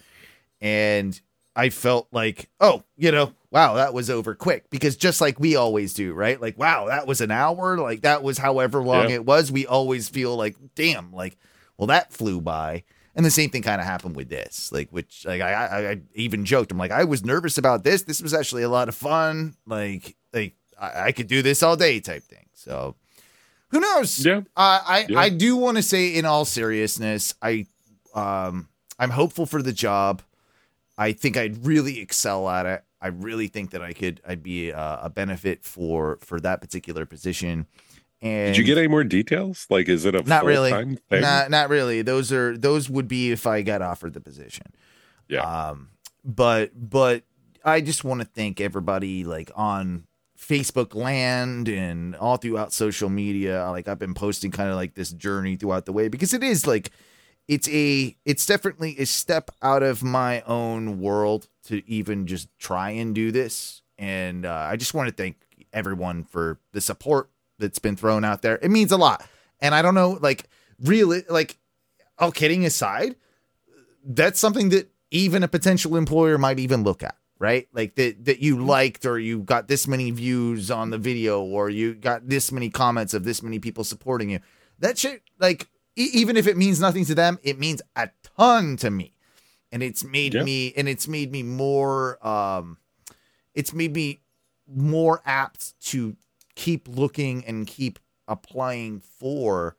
And I felt like, oh, you know, wow, that was over quick because just like we always do, right? Like, wow, that was an hour. Like, that was however long Yeah. it was. We always feel like, damn, like, well, that flew by. And the same thing kind of happened with this, like, which, like, I, I, I even joked, I'm like, I was nervous about this. This was actually a lot of fun. Like, like I, I could do this all day, type thing. So, who knows? Yeah. Uh, I, Yeah. I do want to say, in all seriousness, I, um, I'm hopeful for the job. I think I'd really excel at it. I really think that I could, I'd be uh, a benefit for for that particular position. And Did you get any more details? Like, is it a not really, thing? not not really. Those are those would be if I got offered the position. Yeah. Um, but but I just want to thank everybody like on Facebook land and all throughout social media. Like I've been posting kind of like this journey throughout the way because it is like it's a it's definitely a step out of my own world to even just try and do this. And uh, I just want to thank everyone for the support that's been thrown out there. It means a lot. And I don't know, like really, like all kidding aside, that's something that even a potential employer might even look at, right? Like that that you liked or you got this many views on the video or you got this many comments of this many people supporting you. That shit, like e- even if it means nothing to them, it means a ton to me. And it's made Yeah. me and it's made me more um it's made me more apt to keep looking and keep applying for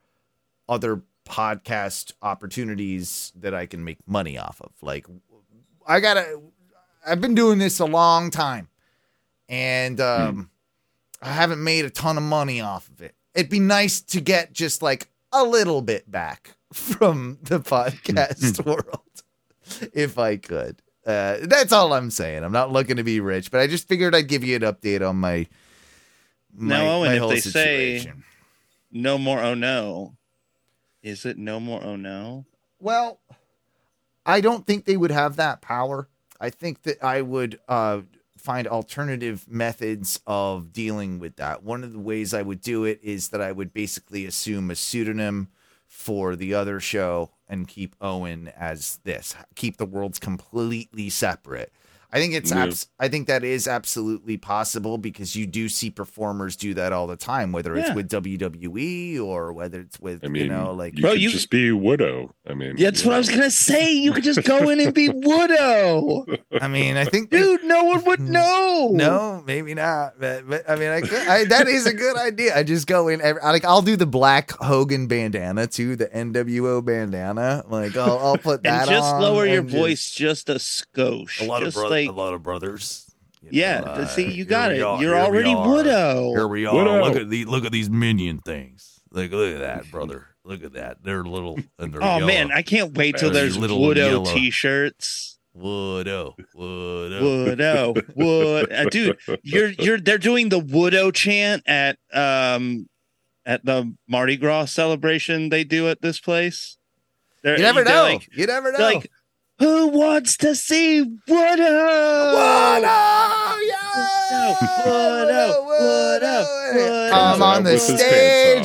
other podcast opportunities that I can make money off of. Like I gotta I've been doing this a long time and um I haven't made a ton of money off of it. It'd be nice to get just like a little bit back from the podcast world if I could. Uh, that's all I'm saying. I'm not looking to be rich, but I just figured I'd give you an update on my my, Now, Owen, my if whole they say- no more. Oh no. Is it no more? Oh no. Well, I don't think they would have that power. I think that I would uh, find alternative methods of dealing with that. One of the ways I would do it is that I would basically assume a pseudonym for the other show and keep Owen as this, keep the worlds completely separate. I think it's Yeah. abs- I think that is absolutely possible because you do see performers do that all the time, whether it's with WWE or whether it's with I mean, you know like you Bro, could you- just be Widow. I mean, That's you what I was gonna say. You could just go in and be Widow, I mean I think dude. No one would hmm. know. No, maybe not. But, but I mean, I, could, I that is a good idea. I just go in. Every, like I'll do the black Hogan bandana too, the NWO bandana. Like I'll, I'll put that and just on lower your just- voice just a skosh. A lot just of bro- like a lot of brothers. You yeah. know, to see, uh, you got it. are, You're already are. Widow. Here we are. Widow. Look at the look at these minion things. Like look at that, brother. Look at that. They're little and they're Oh yellow. man, I can't wait till There's there's little Widow t-shirts. Woodo, Woodo, Woodo, wood, uh, dude. You're you're they're doing the Woodo chant at um at the Mardi Gras celebration they do at this place. They're, You never know. Like, you never know. like, who wants to see Widow? Widow, yeah. I'm on the With his pants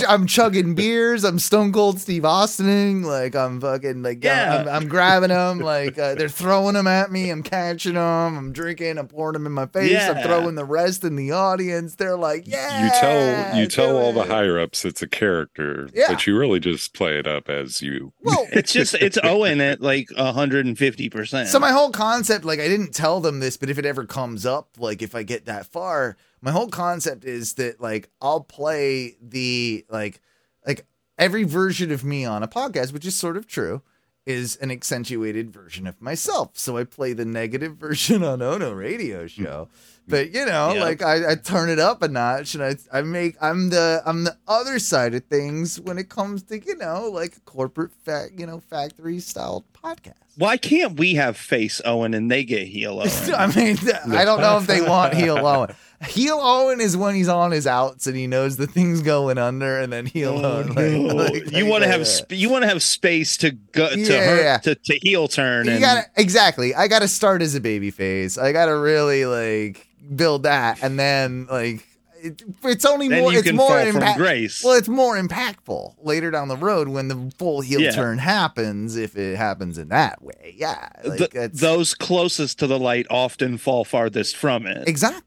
stage. I'm chugging beers. I'm Stone Cold Steve Austining. Like I'm fucking like Yeah. I'm, I'm grabbing them. Like uh, they're throwing them at me. I'm catching them. I'm drinking. I'm pouring them in my face. I'm throwing the rest in the audience. They're like, yeah. you tell you tell do all the higher ups it's a character, Yeah. but you really just play it up as you. Well, It's just it's Owen at like 150 percent. So my whole concept, like I didn't tell them this, but if it ever comes up, like if I get that far, my whole concept is that like I'll play the like like every version of me on a podcast, which is sort of true, is an accentuated version of myself. So I play the negative version on Ono Radio Show. But you know, Yeah. like I, I turn it up a notch and I I make I'm the I'm the other side of things when it comes to, you know, like corporate fact you know, factory style podcast. Why can't we have face Owen and they get heel Owen? I mean, I don't know if they want heel Owen. Heel Owen is when he's on his outs and he knows the thing's going under, and then heel oh, Owen. like- Oh, No. like- you want to have sp- you want to have space to go to Yeah, yeah. to, to heel turn You and gotta exactly. I gotta start as a baby face. I gotta really like build that, and then like it, it's only then more. It's more impact. grace. Well, it's more impactful later down the road when the full heel Yeah. turn happens. If it happens in that way, yeah, like Th- it's those closest to the light often fall farthest from it. exactly.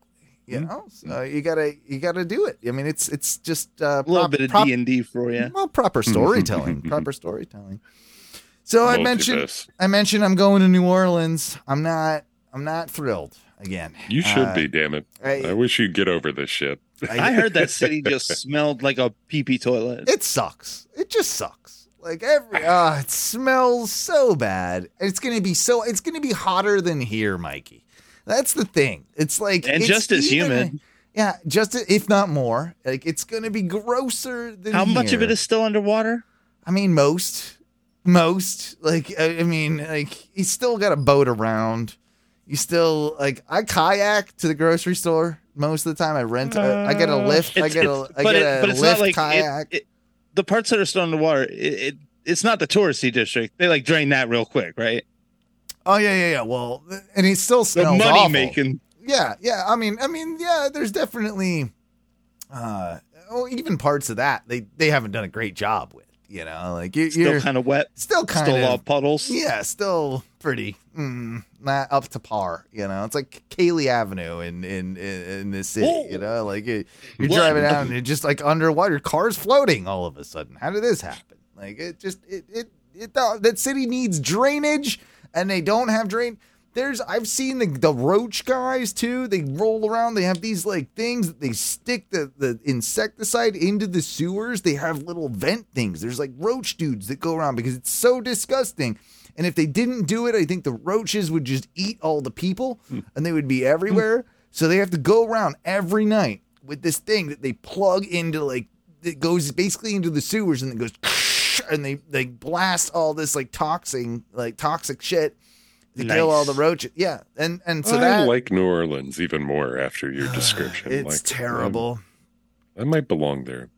You Hmm. know, so you gotta you gotta do it. I mean, it's it's just uh, a little prop- bit of D and D for you. Well, proper storytelling. proper storytelling. So I mentioned. I mentioned I'm going to New Orleans. I'm not I'm not thrilled again. You should Uh, be, damn it. I- I wish you'd get over this shit. I heard that city just smelled like a pee pee toilet. It sucks. It just sucks. Like every uh it smells so bad. It's gonna be so it's gonna be hotter than here, Mikey. That's the thing. It's like And it's just as even- humid. Yeah, just if not more. Like it's gonna be grosser than How much of it is still underwater? I mean, most, most. Like, I, I mean, like, he's still got a boat around. You still like, I kayak to the grocery store most of the time. I rent. I I get a lift. I get a. I get it- a but it's lift not like kayak. it- the parts that are still in underwater. It, it it's not the touristy district. They like drain that real quick, right? oh yeah, yeah, yeah. Well, and he still The smells money awful. making. Yeah, yeah. I mean, I mean, yeah. There's definitely, uh, oh, even parts of that they they haven't done a great job with. You know, like you, are Still kind of wet. still kind Still of all puddles. Yeah, still pretty mm, not up to par. You know, it's like Kaley Avenue in in in, in this city. Whoa. You know, like you, you're What? driving down and it's just like underwater, cars floating all of a sudden. How did this happen? Like it just it it, it that city needs drainage, and they don't have drain. There's I've seen the the roach guys too. They roll around. They have these like things that they stick the the insecticide into the sewers. They have little vent things. There's like roach dudes that go around because it's so disgusting. And if they didn't do it, I think the roaches would just eat all the people and they would be everywhere. So they have to go around every night with this thing that they plug into like it goes basically into the sewers and it goes and they they blast all this like toxic like toxic shit to kill all the roaches. Yeah. And and so I that like New Orleans even more after your description. it's Like, terrible. Um, I might belong there.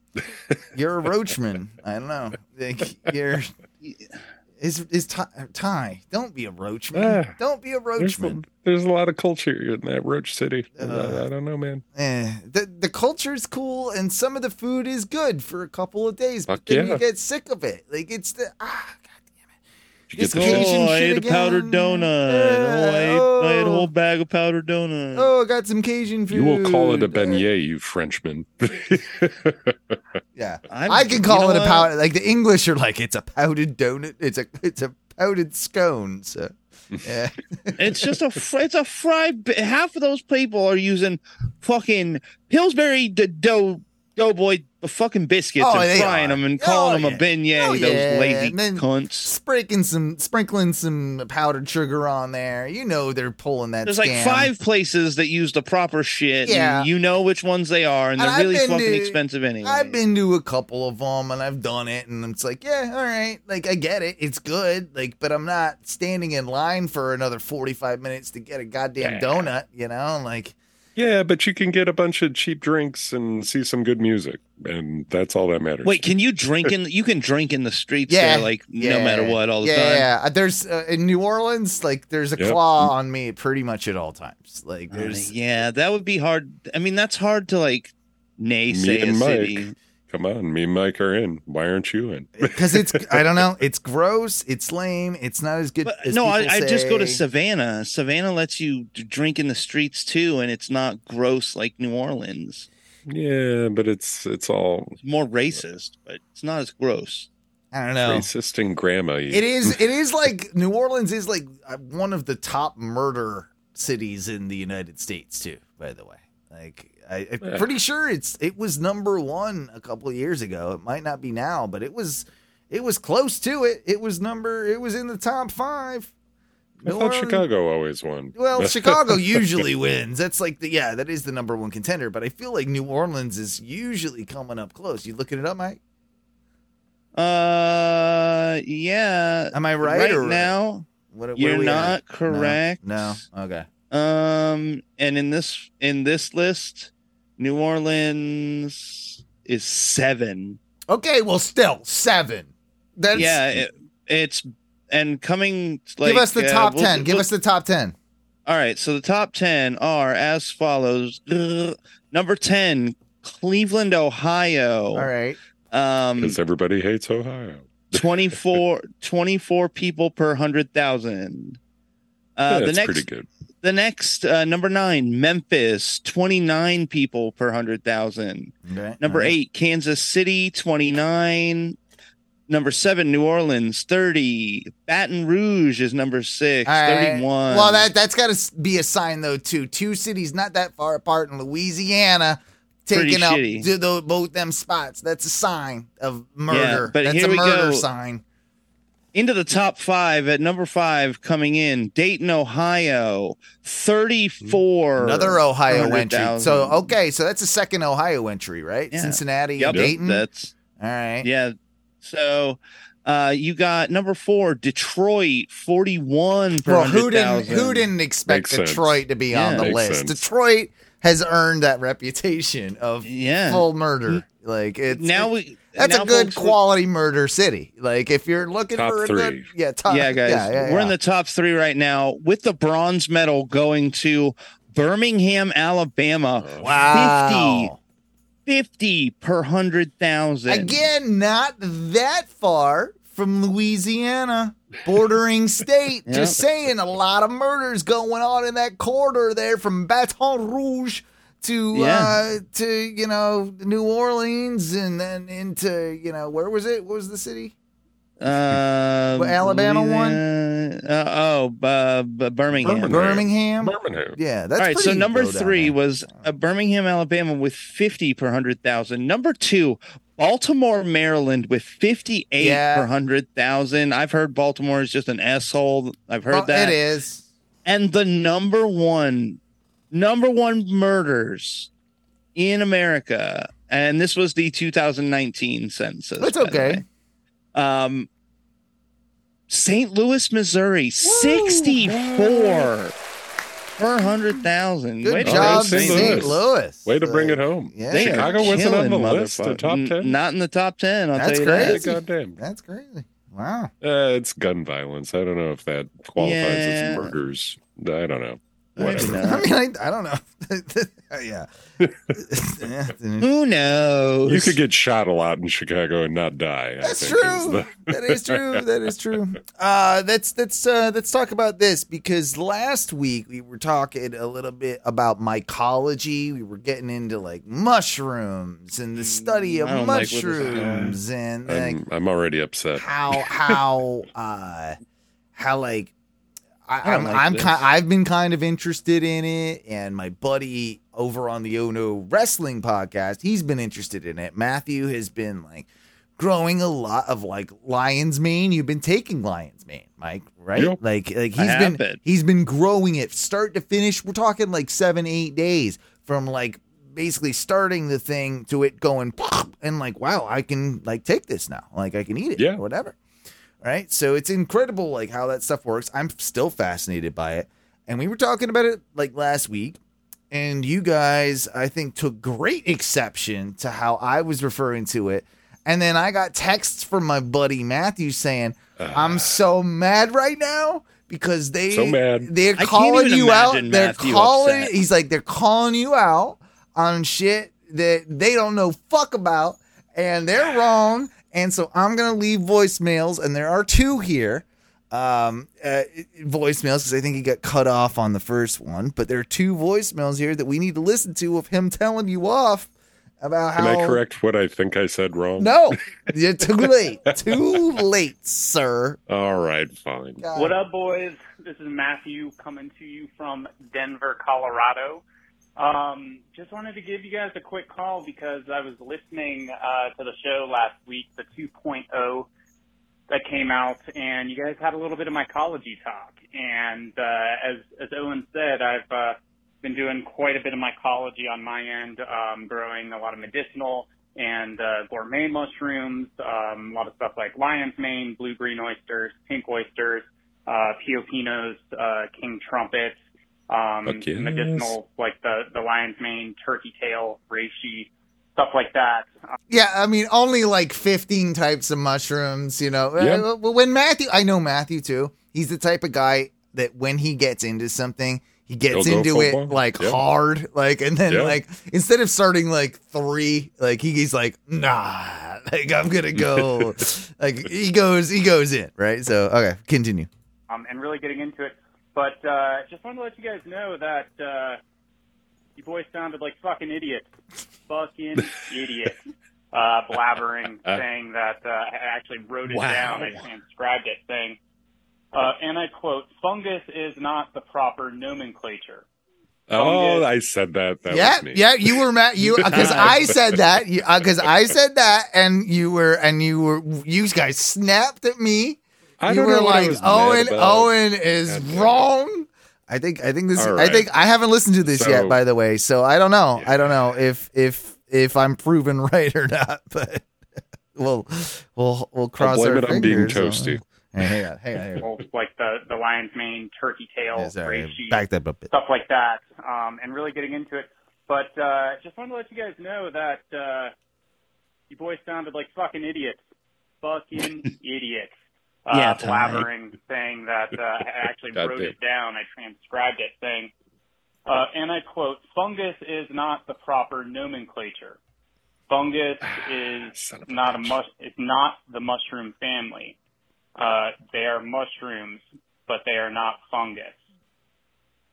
You're a roachman. I don't know. Like you're is is Ty, Ty? Don't be a roachman. Ah, don't be a There's, roachman. there's a lot of culture here in that Roach City. I- Uh, I don't know, man. Eh, the the is cool and some of the food is good for a couple of days, but Fuck then yeah. you get sick of it. Like it's the ah, Did you get It's the Cajun shit? Oh, I shit ate a powdered donut. Yeah. Oh, I ate, I ate a Oh. whole bag of powdered donut. Oh, I got some Cajun food. You will call it a beignet, you Frenchman. Yeah, I'm- I can call it a what? powder. Like the English are like, it's a powdered donut. It's a it's a powdered scone. So, yeah, It's just a it's a fried. Half of those people are using fucking Pillsbury d- dough doughboy fucking biscuits Oh, and frying are. them and Oh, calling them yeah. a beignet. Oh, those yeah. lazy And then cunts. sprinkling some sprinkling some powdered sugar on there. You know they're pulling that. There's like five places that use the proper shit. Yeah. and you know which ones they are, and And they're I've really fucking to- expensive anyway. I've been to a couple of them and I've done it, and it's like, yeah, all right, like I get it, it's good, like, but I'm not standing in line for another 45 minutes to get a goddamn Yeah. donut, you know, like. Yeah, but you can get a bunch of cheap drinks and see some good music, and that's all that matters. Wait, can you drink in? You can drink in the streets Yeah, there, like Yeah, no matter what, all the yeah, time. Yeah, Uh, There's uh, in New Orleans, like there's a Yep. claw on me pretty much at all times. Like Uh, there's yeah, that would be hard. I mean, that's hard to like naysay a and Mike. city. Come on, me and Mike are in. Why aren't you in? because it's I don't know, it's gross, it's lame, it's not as good. But as no, I, people I just go to. Savannah. Savannah lets you drink in the streets too, and it's not gross like New Orleans. Yeah, but it's it's all It's more racist, but it's not as gross. I don't know. racist and grandma. It is. It is like New Orleans is like uh, one of the top murder cities in the United States too. By the way, like I, I'm Yeah. pretty sure it's it was number one a couple of years ago. It might not be now, but it was it was close to it. It was number. It was in the top five. I New thought Orleans- Chicago always won. Well, Chicago usually wins. That's like the yeah, that is the number one contender. But I feel like New Orleans is usually coming up close. You looking it up, Mike? Uh, yeah. Am I right? Right or, now, what, where you're we not at? No. correct. No. Okay. Um, and in this in this list, New Orleans is seven. Okay. Well, still seven. That's yeah, it, it's and coming like give us the uh, top we'll- 10 give we'll- us the top 10 All right, so the top 10 are as follows. Ugh. Number 10, Cleveland, Ohio. all right Um Because everybody hates Ohio. 24 24 people per 100,000. Uh the That's next pretty good. The next uh, number 9, Memphis, 29 people per 100,000. okay. Number right. 8, Kansas City, 29. Number 7, New Orleans, 30. Baton Rouge is number 6, All right. 31. well that that's got to be a sign though too two cities not that far apart in louisiana Pretty taking up shitty. the, both them spots that's a sign of murder but that's here a we murder go. sign into the top five at number five coming in Dayton, Ohio, 34. another ohio per entry 100,000. so okay so that's a second ohio entry right Yeah. cincinnati Yep, dayton That's all right yeah. So uh you got number four, Detroit, 41 per Well, who didn't 100,000. who didn't expect Makes sense. Detroit to be on the Makes list? sense. Detroit has earned that reputation of Yeah. full murder. Like it's now it- we that's now a good folks, quality murder city. Like if you're looking Top for a three. good yeah top Yeah, guys, yeah, yeah, we're in the top three right now with the bronze medal going to Birmingham, Alabama. Oh, wow 50 per 100,000. again not that far from Louisiana bordering state. Yep. Just saying, a lot of murders going on in that corridor there from Baton Rouge to Yeah. uh to you know New Orleans and then into you know where was it? What was the city? Uh, What, Alabama one? Uh, oh, uh, Birmingham. Birmingham. Birmingham. Birmingham. Yeah, that's All right, so number three was uh, Birmingham, Alabama, with 50 per 100,000. Number two, Baltimore, Maryland, with 58 Yeah. per 100,000. I've heard Baltimore is just an asshole. I've heard Well, that. it is. And the number one, number one murders in America, and this was the 2019 census. That's okay. Um, St. Louis, Missouri, 64 per hundred thousand. Good Way to go, job, St. St. Louis. Louis. Way to bring it home. Yeah, They are Chicago wasn't on the killing list, the motherfuckers. top N- 10? Not in the top ten. I'll That's tell you that. crazy. Goddamn. That's crazy. Wow. Uh, it's gun violence. I don't know if that qualifies Yeah. as murders. I don't know. Whatever. I mean, I, I don't know. yeah. Yeah. Who knows? You could get shot a lot in Chicago and not die. I That's think, is true. the- that is true. That is true. Uh, let's let's uh, let's talk about this because last week we were talking a little bit about mycology. We were getting into like mushrooms and the study of I don't like where this is mushrooms and like I'm, I'm already upset. how how uh how like I, I I'm like I'm kind I've been kind of interested in it, and my buddy over on the Ono Wrestling podcast, he's been interested in it. Matthew has been like growing a lot of like lion's mane. You've been taking lion's mane, Mike, right? Yep. Like like he's been it. he's been growing it start to finish. We're talking like seven eight days from like basically starting the thing to it going pop and like wow I can like take this now like I can eat it Yeah. or whatever right? So it's incredible like how that stuff works. I'm still fascinated by it. And we were talking about it like last week, and you guys I think took great exception to how I was referring to it. And then I got texts from my buddy Matthew saying, ah. "I'm so mad right now." Because they So mad. they're calling you out. imagine They're calling. upset. He's like they're calling you out on shit that they don't know fuck about, and they're ah. wrong. And so I'm gonna leave voicemails, and there are two here, um, uh, voicemails because I think he got cut off on the first one. But there are two voicemails here that we need to listen to of him telling you off about how. Can. I correct what I think I said wrong? No, you're too late. too late, sir. All right, fine. God. What up, boys? This is Matthew coming to you from Denver, Colorado. Um, just wanted to give you guys a quick call because I was listening uh, to the show last week, the 2.0 that came out, and you guys had a little bit of mycology talk. And uh, as as Owen said, I've uh, been doing quite a bit of mycology on my end, um, growing a lot of medicinal and uh, gourmet mushrooms, um, a lot of stuff like lion's mane, blue green oysters, pink oysters, uh, pioppinos, uh, king trumpet, um, yes. medicinal like the the lion's mane, turkey tail, reishi, stuff like that. Yeah, I mean, only like 15 types of mushrooms, you know. Yeah. Uh, When Matthew, I know Matthew too. He's the type of guy that when he gets into something, he gets He'll into it blown. like Yeah. hard. Like, and then Yeah. like, instead of starting like three, like he, he's like, nah, like I'm going to go. like he goes, he goes in, right? So, okay, continue. um, and really getting into it. But uh, just wanted to let you guys know that uh, you boys sounded like fucking idiots, fucking idiots, uh, blabbering, saying that uh, I actually wrote it Wow. down. I transcribed it, saying, uh, and I quote: "Fungus is not the proper nomenclature." Oh, I said that. That yeah, was me. yeah, you were mad. You because I said that. Because I said that, and you were, and you were, you guys snapped at me. I you don't were know what I like, was Owen. Owen is God wrong. I think, I think this. All I think I haven't listened to this So- yet, by the way. So I don't know. Yeah. I don't know if if if I'm proven right or not. But we'll we'll we'll cross blame our it on being fingers. toasty. Hey, hang on, hang on. Hang on. Like the the lion's mane, turkey tail, Yeah, sorry, reishi, back that up a bit. stuff like that, um, and really getting into it. But uh, just wanted to let you guys know that uh, you boys sounded like fucking idiots, fucking idiots. Uh, Yeah, blabbering, saying that uh, I actually wrote damn. it down. I transcribed it, saying, uh, and I quote: "Fungus is not the proper nomenclature. Fungus is a not a bitch. mus. It's not the mushroom family. Uh, they are mushrooms, but they are not fungus.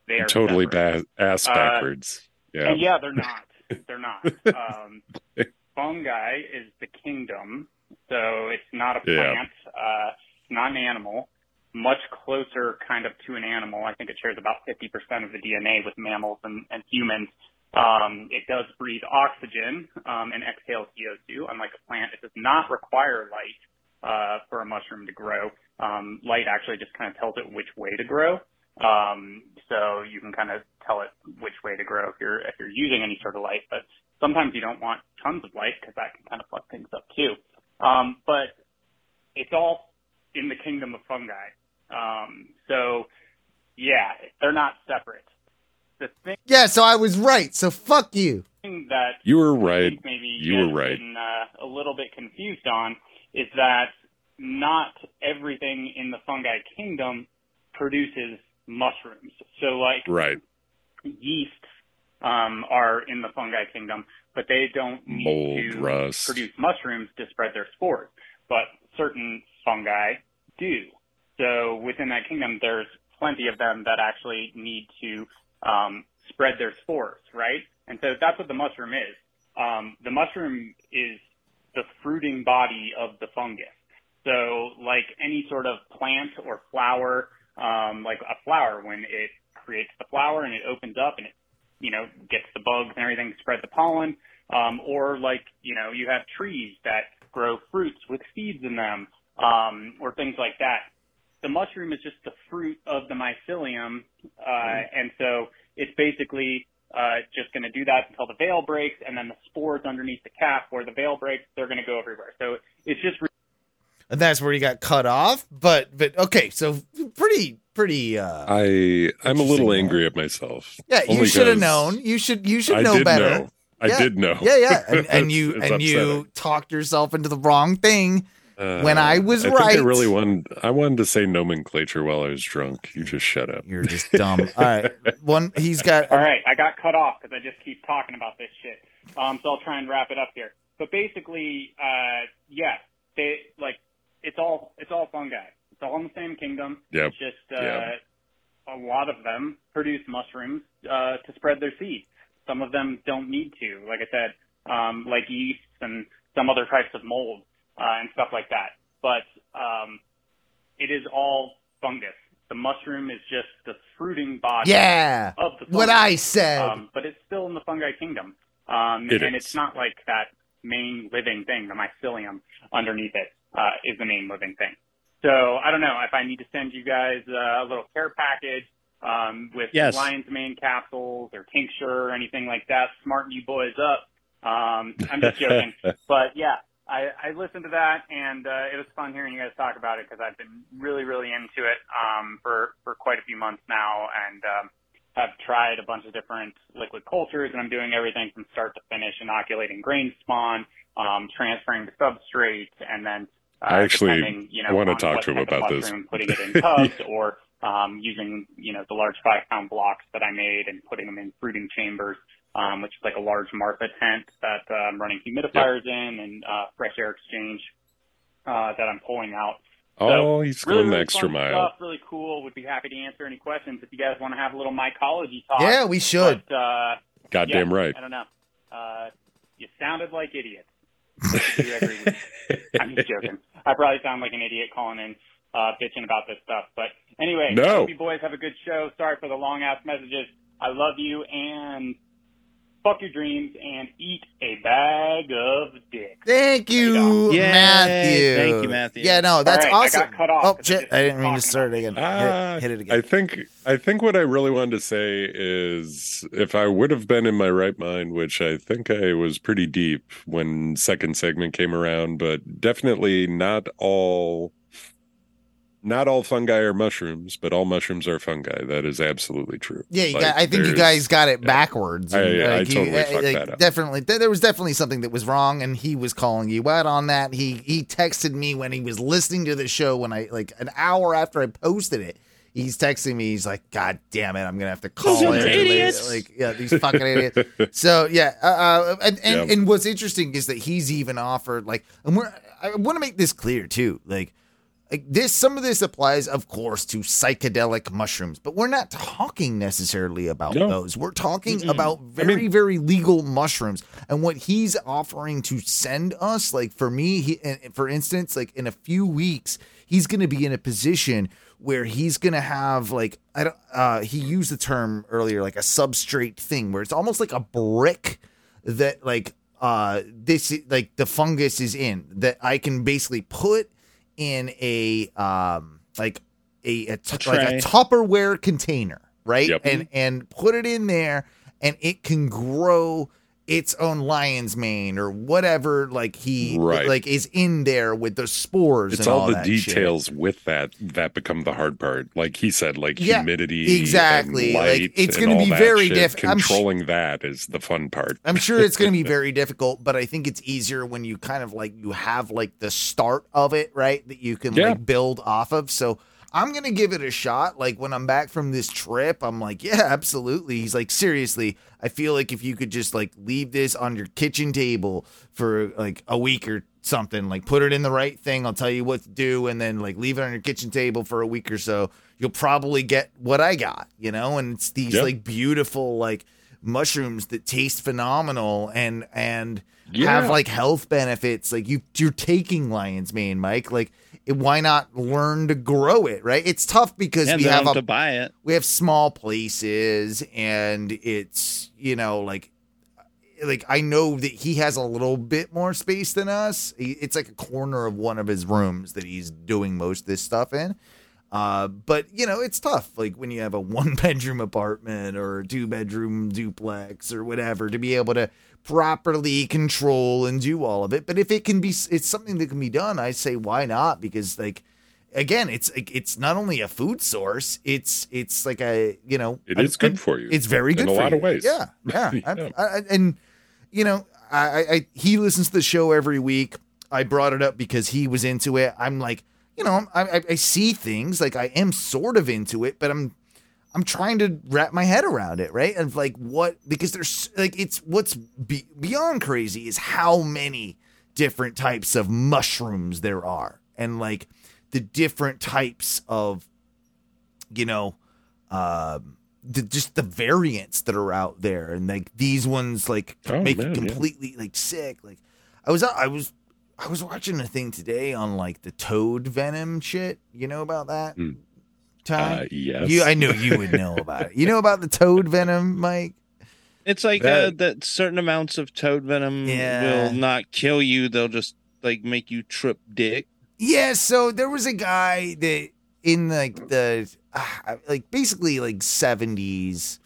They are Totally bad ass Uh, backwards. yeah. Yeah, they're not. They're not. Um, fungi is the kingdom, so it's not a Yeah. plant. Uh, it's not an animal. Much closer, kind of, to an animal. I think it shares about 50% of the DNA with mammals and, and humans. Um, it does breathe oxygen um, and exhale CO2. Unlike a plant, it does not require light uh, for a mushroom to grow. Um, light actually just kind of tells it which way to grow. Um, so you can kind of tell it which way to grow if you're if you're using any sort of light. But sometimes you don't want tons of light because that can kind of fuck things up too. Um, but it's all in the kingdom of fungi. Um, so yeah, they're not separate. The thing Yeah, so I was right. So fuck you. that You were right. maybe You were right. Been, uh, a little bit confused on is that not everything in the fungi kingdom produces mushrooms. So, like Right. yeasts um, are in the fungi kingdom, but they don't need Mold, to rust. produce mushrooms to spread their spores. But certain fungi do. So within that kingdom, there's plenty of them that actually need to um, spread their spores, right? And so that's what the mushroom is. Um, the mushroom is the fruiting body of the fungus. So like any sort of plant or flower, um, like a flower, when it creates the flower and it opens up and it, you know, gets the bugs and everything spread the pollen, um, or like, you know, you have trees that grow fruits with seeds in them, um, or things like that. The mushroom is just the fruit of the mycelium, uh, and so it's basically uh, just going to do that until the veil breaks, and then the spores underneath the cap, where the veil breaks, they're going to go everywhere. So it's just And that's where you got cut off. But but okay, so pretty pretty. uh I I'm a little angry at myself. Yeah, you should have known. You should you should I know did better. know. I Yeah. did know. Yeah, yeah, and, and you it's and you talked yourself into the wrong thing. Uh, when I was I think right. I really wanted. I wanted to say nomenclature while I was drunk. You just shut up. You're just dumb. All right, one. He's got. All right, I got cut off because I just keep talking about this shit. Um, so I'll try and wrap it up here. But basically, uh, yeah, they like it's all it's all fungi. It's all in the same kingdom. Yeah. It's just uh, Yep. a lot of them produce mushrooms uh, to spread their seed. Some of them don't need to, like I said, um, like yeasts and some other types of mold uh, and stuff like that. But um, it is all fungus. The mushroom is just the fruiting body Yeah, of the what. I said. Um, but it's still in the fungi kingdom. Um, It and is. it's not like that main living thing, the mycelium underneath it, uh, is the main living thing. So I don't know if I need to send you guys uh, a little care package, um, with Yes. lion's mane capsules or tincture or anything like that. Smarten you boys up. Um, I'm just joking. but yeah, I, I listened to that and, uh, it was fun hearing you guys talk about it because I've been really, really into it, um, for, for quite a few months now and, um, have tried a bunch of different liquid cultures and I'm doing everything from start to finish, inoculating grain spawn, um, transferring to substrate and then, uh, I actually you know, wanna talk to him about this. Putting it in tubs or, um, using, you know, the large five pound blocks that I made and putting them in fruiting chambers, um, which is like a large Martha tent that uh, I'm running humidifiers in and, uh, fresh air exchange, uh, that I'm pulling out. Oh, he's Really, going the really extra mile. Stuff, really cool. Would be happy to answer any questions if you guys want to have a little mycology talk. yeah, we should. But, uh, Goddamn yeah, right. I don't know. Uh, you sounded like idiots. You agree with me? I'm just joking. I probably sound like an idiot calling in, uh, bitching about this stuff. But anyway, No. Hope you boys have a good show. Sorry for the long ass messages. I love you and fuck your dreams and eat a bag of dicks. Thank you, Yay. Matthew. Thank you, Matthew. Yeah, no, that's All right, I awesome. got cut off oh 'cause I shit! just I didn't mean to start it again. Ah, hit, hit it again. I think I think what I really wanted to say is if I would have been in my right mind, which I think I was pretty deep when second segment came around, but definitely not all not all fungi are mushrooms, but all mushrooms are fungi. That is absolutely true. Yeah, you Like, got, I think you guys got it yeah. backwards. I- yeah, like, you- totally uh, fucked like, that up. Definitely, there there was definitely something that was wrong, and he was calling you out on that. He he texted me when he was listening to the show when I like an hour after I posted it. He's texting me. He's like, "God damn it, I'm gonna have to call Those it." idiots. Like, yeah, these fucking idiots. So yeah, uh, uh, and and, Yeah. and what's interesting is that he's even offered like, and we're I want to make this clear too, like. Like this, some of this applies, of course, to psychedelic mushrooms, but we're not talking necessarily about No. those. We're talking about very, mean- very legal mushrooms, and what he's offering to send us. Like for me, he, for instance, like in a few weeks, he's going to be in a position where he's going to have like I don't. Uh, he used the term earlier, like a substrate thing, where it's almost like a brick that like uh this like the fungus is in that I can basically put in a um like a, a, t- like a tray. Tupperware container, right? Yep. And and put it in there, and it can grow its own lion's mane or whatever. Like he Right. like is in there with the spores. It's and all, all the that shit. details with that that become the hard part. Like he said, like Yeah, humidity, exactly. Like, it's gonna be very difficult diff- I'm sh- Controlling that is the fun part. I'm sure it's going to be very difficult, but I think it's easier when you kind of like you have like the start of it, right? That you can Yeah. like build off of. So I'm gonna give it a shot. Like when I'm back from this trip, I'm like, yeah, absolutely. He's like, seriously, I feel like if you could just like leave this on your kitchen table for like a week or something, like put it in the right thing, I'll tell you what to do, and then like leave it on your kitchen table for a week or so, you'll probably get what I got, you know. And it's these Yeah. like beautiful like mushrooms that taste phenomenal and and Yeah. have like health benefits. Like you you're taking lion's mane, Mike. Like it- why not learn to grow it, right? It's tough because Yeah, we have a to buy it. we have small places and it's you know like like I know that he has a little bit more space than us. It's like a corner of one of his rooms that he's doing most of this stuff in. Uh, but you know, it's tough. Like when you have a one bedroom apartment or a two bedroom duplex or whatever to be able to properly control and do all of it. But if it can be, it's something that can be done. I say, why not? Because like, again, it's it's not only a food source. It's, it's like a, you know, it is good for you It's very good in a for lot you. of ways. Yeah. Yeah. Yeah. I, I- and you know, I, I, he listens to the show every week. I brought it up because he was into it. I'm like, you know, I, I see things like I am sort of into it, but I'm, I'm trying to wrap my head around it, right? And like what because there's like it's what's be, beyond crazy is how many different types of mushrooms there are, and like the different types of, you know, um, the, just the variants that are out there, and like these ones like Oh, make man, you yeah. completely like sick. Like I was I was I was watching a thing today on like the toad venom shit. You know about that? Hmm. Ty? Uh, yes. You, I knew you would know about it. You know about the toad venom, Mike? It's like uh, That- that certain amounts of toad venom Yeah. will not kill you. They'll just like make you trip dick. Yeah. So there was a guy that in like the uh, like basically like seventies,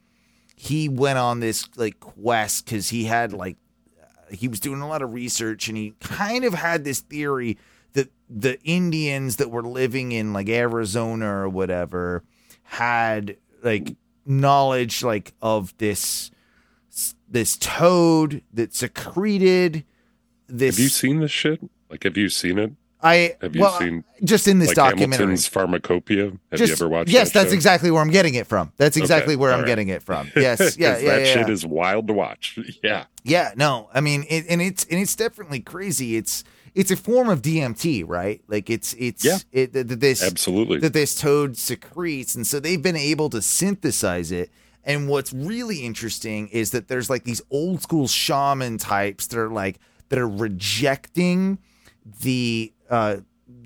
he went on this like quest because he had like uh, he was doing a lot of research and he kind of had this theory that the Indians that were living in like Arizona or whatever had like knowledge like of this this toad that secreted this Have you seen this shit? Like, have you seen it? I Have you well, seen just in this like documentary? Hamilton's Pharmacopoeia? Have Just- you ever watched? Yes, that that's show? exactly where I'm getting it from. That's exactly Okay, where I'm right. getting it from. Yes, yeah, yeah, that yeah. shit is wild to watch. Yeah, yeah, no, I mean, it, and it's and it's definitely crazy. It's it's a form of DMT, right? Like it's it's Yeah. it, that this absolutely. that this toad secretes, and so they've been able to synthesize it. And what's really interesting is that there's like these old school shaman types that are like that are rejecting the uh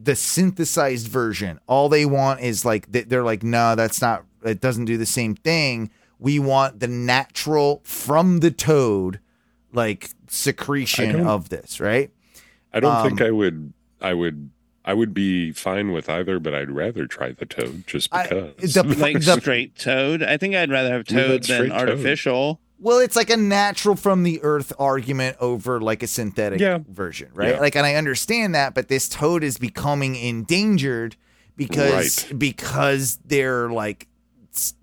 the synthesized version. All they want is like they- they're like, no, that's not. It doesn't do the same thing. We want the natural from the toad, like secretion of this, right? I don't think um, I would. I would. I would be fine with either, but I'd rather try the toad just because. I- because. the- Like The- straight toad. I think I'd rather have Yeah, toad than straight toad. artificial. Well, it's like a natural from the earth argument over like a synthetic Yeah. version, right? Yeah. Like, and I understand that, but this toad is becoming endangered because Right. because they're like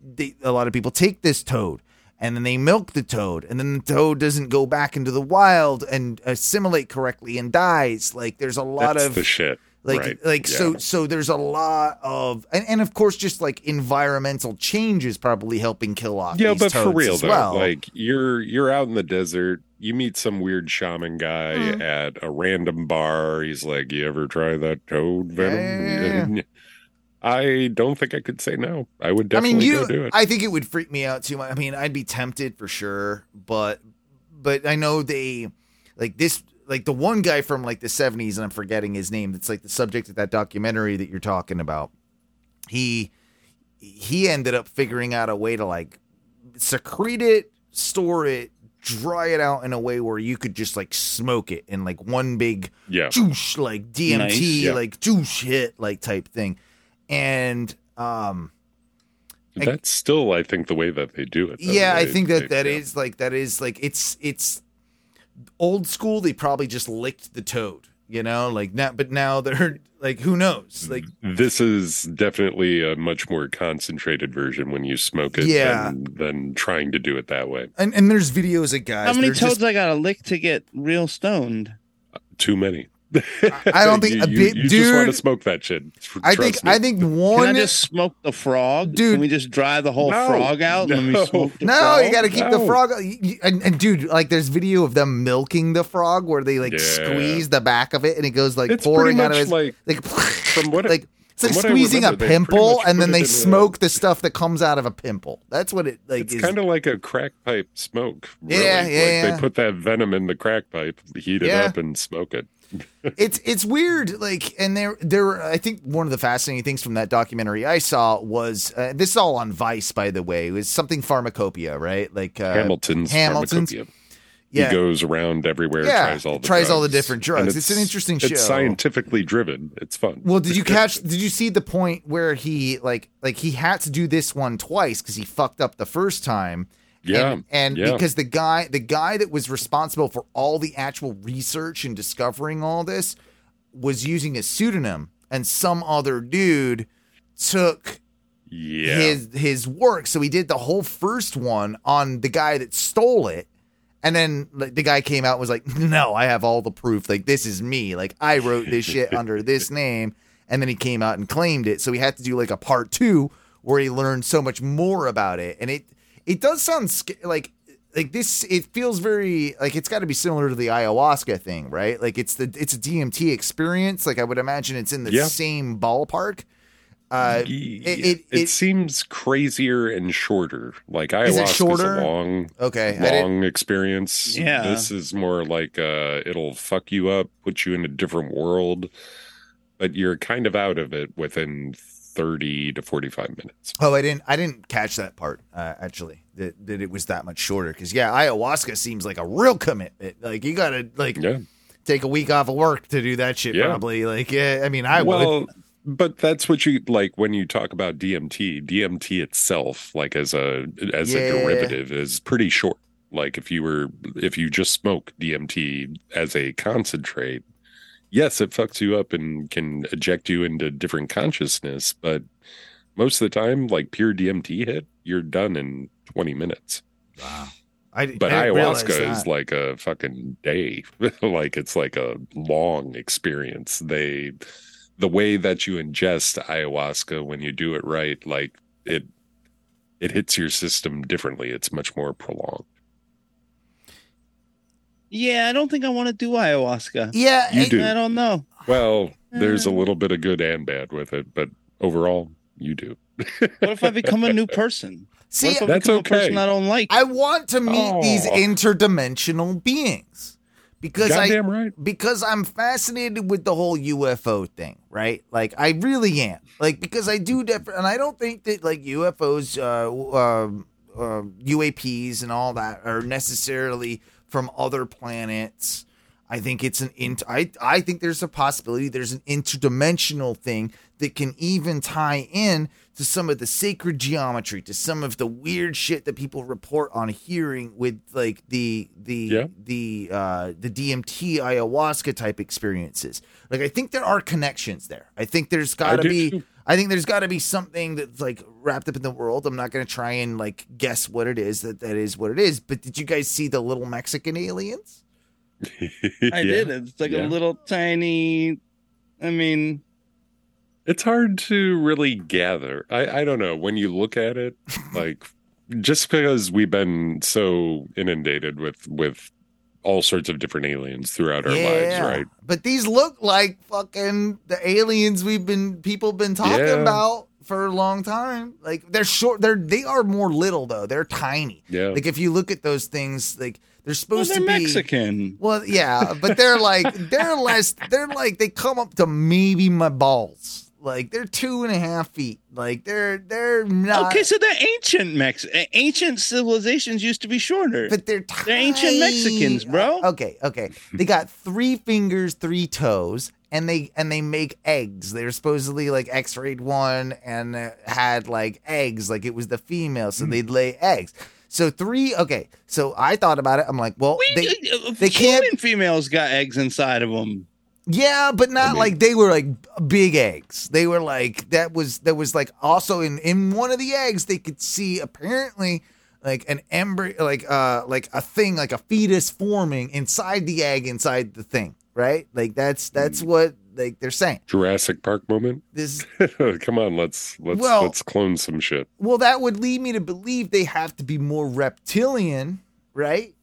they, a lot of people take this toad and then they milk the toad and then the toad doesn't go back into the wild and assimilate correctly and dies. Like, there's a lot That's of the shit. like right. like yeah. so so there's a lot of and, and of course just like environmental change is probably helping kill off Yeah, these but for real as though, well. like you're you're out in the desert, you meet some weird shaman guy Mhm. at a random bar. He's like, "You ever try that toad venom?" Yeah, yeah, And I don't think I could say no. I would definitely I mean, definitely you. go do it. I think it would freak me out too much. I mean, I'd be tempted for sure, but but I know they like this. Like the one guy from like the seventies, and I'm forgetting his name. That's like the subject of that documentary that you're talking about. He he ended up figuring out a way to like secrete it, store it, dry it out in a way where you could just like smoke it in like one big yeah, juice like DMT Nice. Yeah. like juice hit like type thing. And um I- that's still, I think, the way that they do it. yeah, I think that they- that yeah. is like that is like it's it's old school. They probably just licked the toad, you know, like now. But now they're like, who knows? Like, This is definitely a much more concentrated version when you smoke it Yeah. than, than trying to do it that way. and and there's videos of guys. How many toads just- I gotta lick to get real stoned? Too many. I don't think you, a you- bit, you just want to smoke that shit. I think me. I think one. Can one. I just smoke the frog? Dude. Can we just dry the whole No, frog out and then no. smoke the no, frog? you got to keep the frog. you- you- And, and dude, like, there's video of them milking the frog where they like Yeah. squeeze the back of it and it goes like It's pouring pretty out of much his like like from what like it's like from what I squeezing a remember, they pretty pimple and then they in a- smoke the stuff that comes out of a pimple. That's what it like it's kind of like a crack pipe smoke. Yeah, yeah, like yeah. They put that venom in the crack pipe, heat it Yeah. up, and smoke it. It's it's weird like and there there i think one of the fascinating things from that documentary i saw was uh, this is all on vice by the way it was something pharmacopoeia right like uh, Hamilton's, hamilton's pharmacopoeia. yeah He goes around everywhere, Yeah, tries all the tries all the different drugs. And It's an interesting show. It's scientifically driven. It's fun. well did you catch did you see the point where he like like he had to do this one twice because he fucked up the first time Yeah, and, and yeah. because the guy the guy that was responsible for all the actual research and discovering all this was using a pseudonym and some other dude took yeah. his his work. So he did the whole first one on the guy that stole it. And then like, the guy came out and was like, "No, I have all the proof. Like this is me. Like I wrote this shit under this name." And then he came out and claimed it. So he had to do like a part 2 where he learned so much more about it. And it it does sound sc- like like this it feels very like it's got to be similar to the ayahuasca thing, right? Like it's the it's a DMT experience. Like I would imagine it's in the Yeah. same ballpark. Uh, Y- it, it, it, it, seems crazier and shorter. Like ayahuasca is shorter? a long, okay. Long experience. Yeah. This is more like uh, it'll fuck you up, put you in a different world, but you're kind of out of it within thirty to forty-five minutes. Oh, I didn't. I didn't catch that part. Uh, actually, that, that it was that much shorter. Because yeah, ayahuasca seems like a real commitment. Like you gotta like Yeah. take a week off of work to do that shit. Yeah. Probably. Like yeah. I mean, I well, would. but that's what you like when you talk about DMT. DMT itself, like as a as Yeah. a derivative, is pretty short. Like if you were if you just smoke DMT as a concentrate, yes, it fucks you up and can eject you into different consciousness. But most of the time, like pure DMT hit, you're done in twenty minutes. I, But I ayahuasca is like a fucking day. like it's like a long experience. They the way that you ingest ayahuasca when you do it right, like it it hits your system differently. It's much more prolonged. Yeah, I don't think I want to do ayahuasca. Yeah. You I- do. I don't know. Well, there's a little bit of good and bad with it, but overall, you do. What if I become a new person? See, what if I That's become okay. a person I don't like? I want to meet these Oh. interdimensional beings because I Goddamn right. because I'm fascinated with the whole UFO thing, right? Like I really am. Like because I do def- and I don't think that like UFOs uh, um uh, UAPs and all that are necessarily from other planets. I think it's an int- I I think there's a possibility there's an interdimensional thing that can even tie in to some of the sacred geometry, to some of the weird shit that people report on hearing with like the the Yeah. the uh the DMT ayahuasca type experiences. Like I think there are connections there. I think there's got to be too. I think there's got to be something that's like wrapped up in the world. I'm not going to try and like guess what it is that that is what it is. But did you guys see the little Mexican aliens? I did. It's like Yeah. a little tiny. I mean, It's hard to really gather. I, I don't know. When you look at it, like just because we've been so inundated with with all sorts of different aliens throughout our lives, right? But these look like fucking the aliens we've been people been talking Yeah. about for a long time. Like they're short. They're they are more little though. They're tiny. Yeah. Like if you look at those things, like they're well, supposed they're to be Mexican. Well, yeah, but they're like they're less. They're like they come up to maybe my balls. Like they're two and a half feet. Like they're they're not. Okay, so they're ancient Mex. Ancient civilizations used to be shorter. but they're tiny. They're ancient Mexicans, bro. Okay, okay. They got three fingers, three toes, and they and they make eggs. They're supposedly like X-rayed one and uh, had like eggs, like it was the female, so they'd lay eggs. So three. Okay, so I thought about it. I'm like, well, We, they, uh, they can't- females got eggs inside of them. Yeah, but not mean- like they were like big eggs. They were like that was that was like also in in one of the eggs they could see apparently like an embryo like uh like a thing like a fetus forming inside the egg inside the thing. right? Like that's that's what like they're saying. Jurassic Park moment. This Come on, let's let's Well- let's clone some shit. well, that would lead me to believe they have to be more reptilian, right?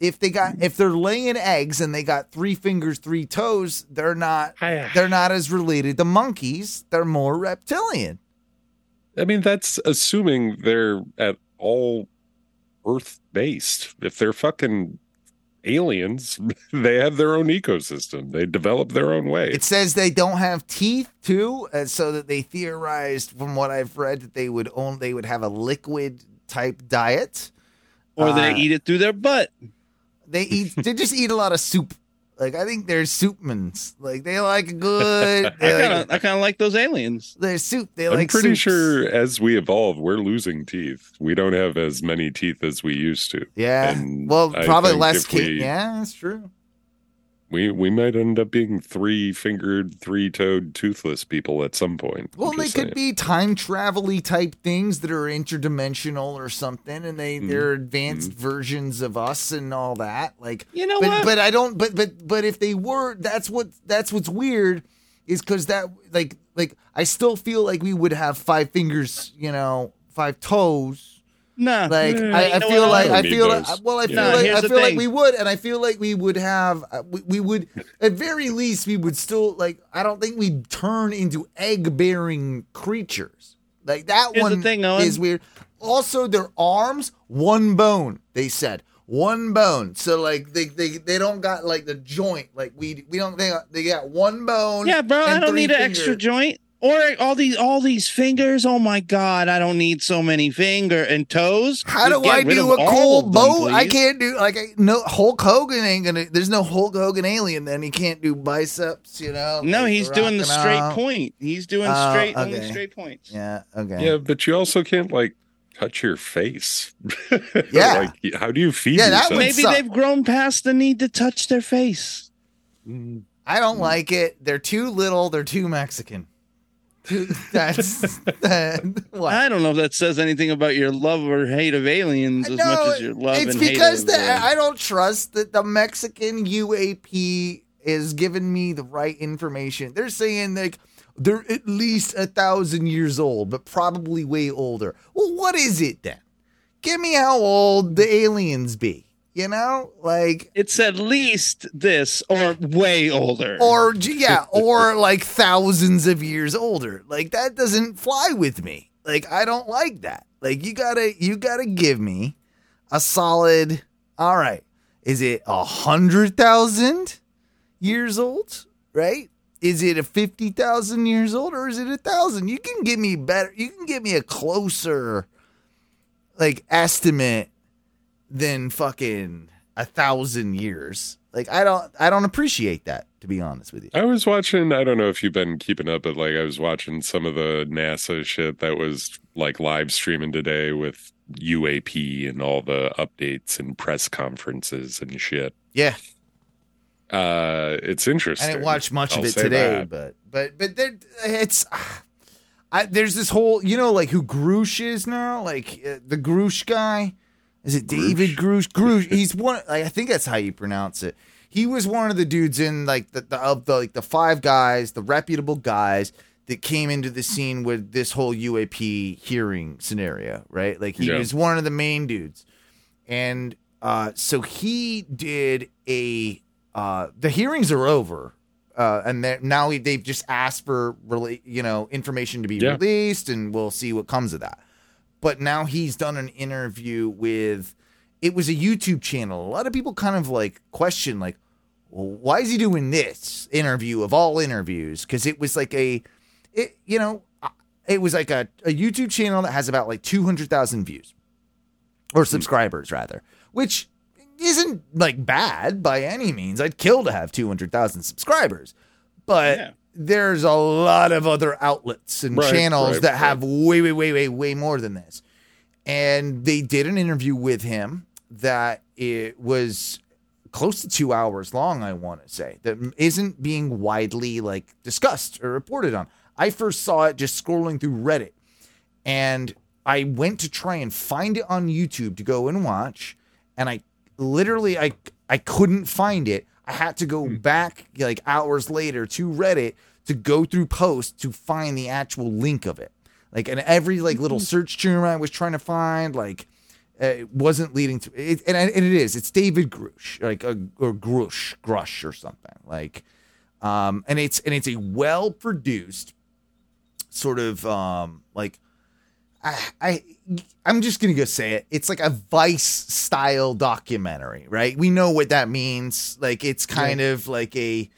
If they got if they're laying eggs and they got three fingers, three toes, they're not they're not as related to monkeys. They're more reptilian. I mean, that's assuming they're at all Earth based. If they're fucking aliens, they have their own ecosystem. They develop their own way. It says they don't have teeth too, and so that they theorized from what I've read that they would own they would have a liquid type diet. Or they Uh, eat it through their butt. They eat they just eat a lot of soup. Like I think they're soupmans. Like they like good. I They kind of, I kind of like those aliens. they're soup. They I'm like. pretty soups. sure as we evolve, we're losing teeth. We don't have as many teeth as we used to. Yeah. And well, I probably less. if Ca- we- yeah, that's true. We we might end up being three fingered, three toed, toothless people at some point. Well, they just could be time travel type things that are interdimensional or something, and they mm-hmm. they're advanced mm-hmm. versions of us and all that. Like You know but, what? But I don't. But but but if they were, that's what that's what's weird, is because that like like I still feel like we would have five fingers, you know, five toes. Nah, Like nah, I, I know feel like I feel like well I feel No, like I feel like we would, and I feel like we would have uh, we, we would at very least we would still like I don't think we'd turn into egg bearing creatures. Like that Here's one thing, Owen. is weird. Also, their arms one bone. They said one bone. So like they they, they don't got like the joint like we we don't they got, they got one bone. Yeah, bro, I don't need an extra joint or all these all these fingers. Oh my god, I don't need so many finger and toes. How do Just get I do a all cool of them. I can't do like I, no Hulk Hogan ain't gonna. There's no Hulk Hogan alien. Then he can't do biceps. You know. No, like he's doing the straight out. point. He's doing Oh, straight only okay. straight points. Yeah. Okay. Yeah, but you also can't like touch your face. Yeah. like how do you feed Yeah, that yourself? Maybe suck. they've grown past the need to touch their face. Mm, I don't like it. They're too little. They're too Mexican. That's that, what. I don't know if that says anything about your love or hate of aliens as much as your love it's and because hate the, I don't trust that the Mexican UAP is giving me the right information. They're saying like they're at least a thousand years old, but probably way older. Well, what is it then? Give me how old the aliens be. You know, like it's at least this or way older. or yeah, or like thousands of years older. Like that doesn't fly with me. Like I don't like that. Like you gotta you gotta give me a solid. All right, is it a hundred thousand years old? Right? Is it a fifty thousand years old, or is it a thousand? You can give me better. You can give me a closer, like estimate than fucking a thousand years. Like I don't I don't appreciate that to be honest with you. I was watching, I don't know if you've been keeping up, but like I was watching some of the NASA shit that was like live streaming today with UAP and all the updates and press conferences and shit. Yeah, Uh it's interesting. I didn't watch much of I'll it today, that. but but but there, it's. I, there's this whole, you know, like who Groosh is now, like uh, the Groosh guy. Is it David Groosh? Groosh. He's one. Like, I think that's how you pronounce it. He was one of the dudes in like the, the of the like the five guys, the reputable guys that came into the scene with this whole UAP hearing scenario, right? Like he Yeah. was one of the main dudes, and uh, so he did a. Uh, the hearings are over, uh, and now they've just asked for you know information to be Yeah. released, and we'll see what comes of that. But now he's done an interview with. It was a YouTube channel. A lot of people kind of like question, like, well, why is he doing this interview of all interviews? Because it was like a, it you know, uh, it was like a, a YouTube channel that has about like two hundred thousand views or subscribers rather, which isn't like bad by any means. I'd kill to have 200,000 subscribers. But Yeah. there's a lot of other outlets and Right, channels right, that right. have way way way way way more than this. And they did an interview with him that it was close to 2 hours long, I want to say. That isn't being widely like discussed or reported on. I first saw it just scrolling through Reddit and I went to try and find it on YouTube to go and watch, and I literally I I couldn't find it. I had to go hmm. back like hours later to Reddit to go through posts to find the actual link of it. Like, and every like little search term I was trying to find, like, it wasn't leading to it. And, and it is. It's David Grusch, like, a, or Grusch, Grusch or something. Like, um, and it's and it's a well produced sort of um like I, I I'm just gonna go say it. It's like a Vice style documentary, right? We know what that means. Like it's kind of like a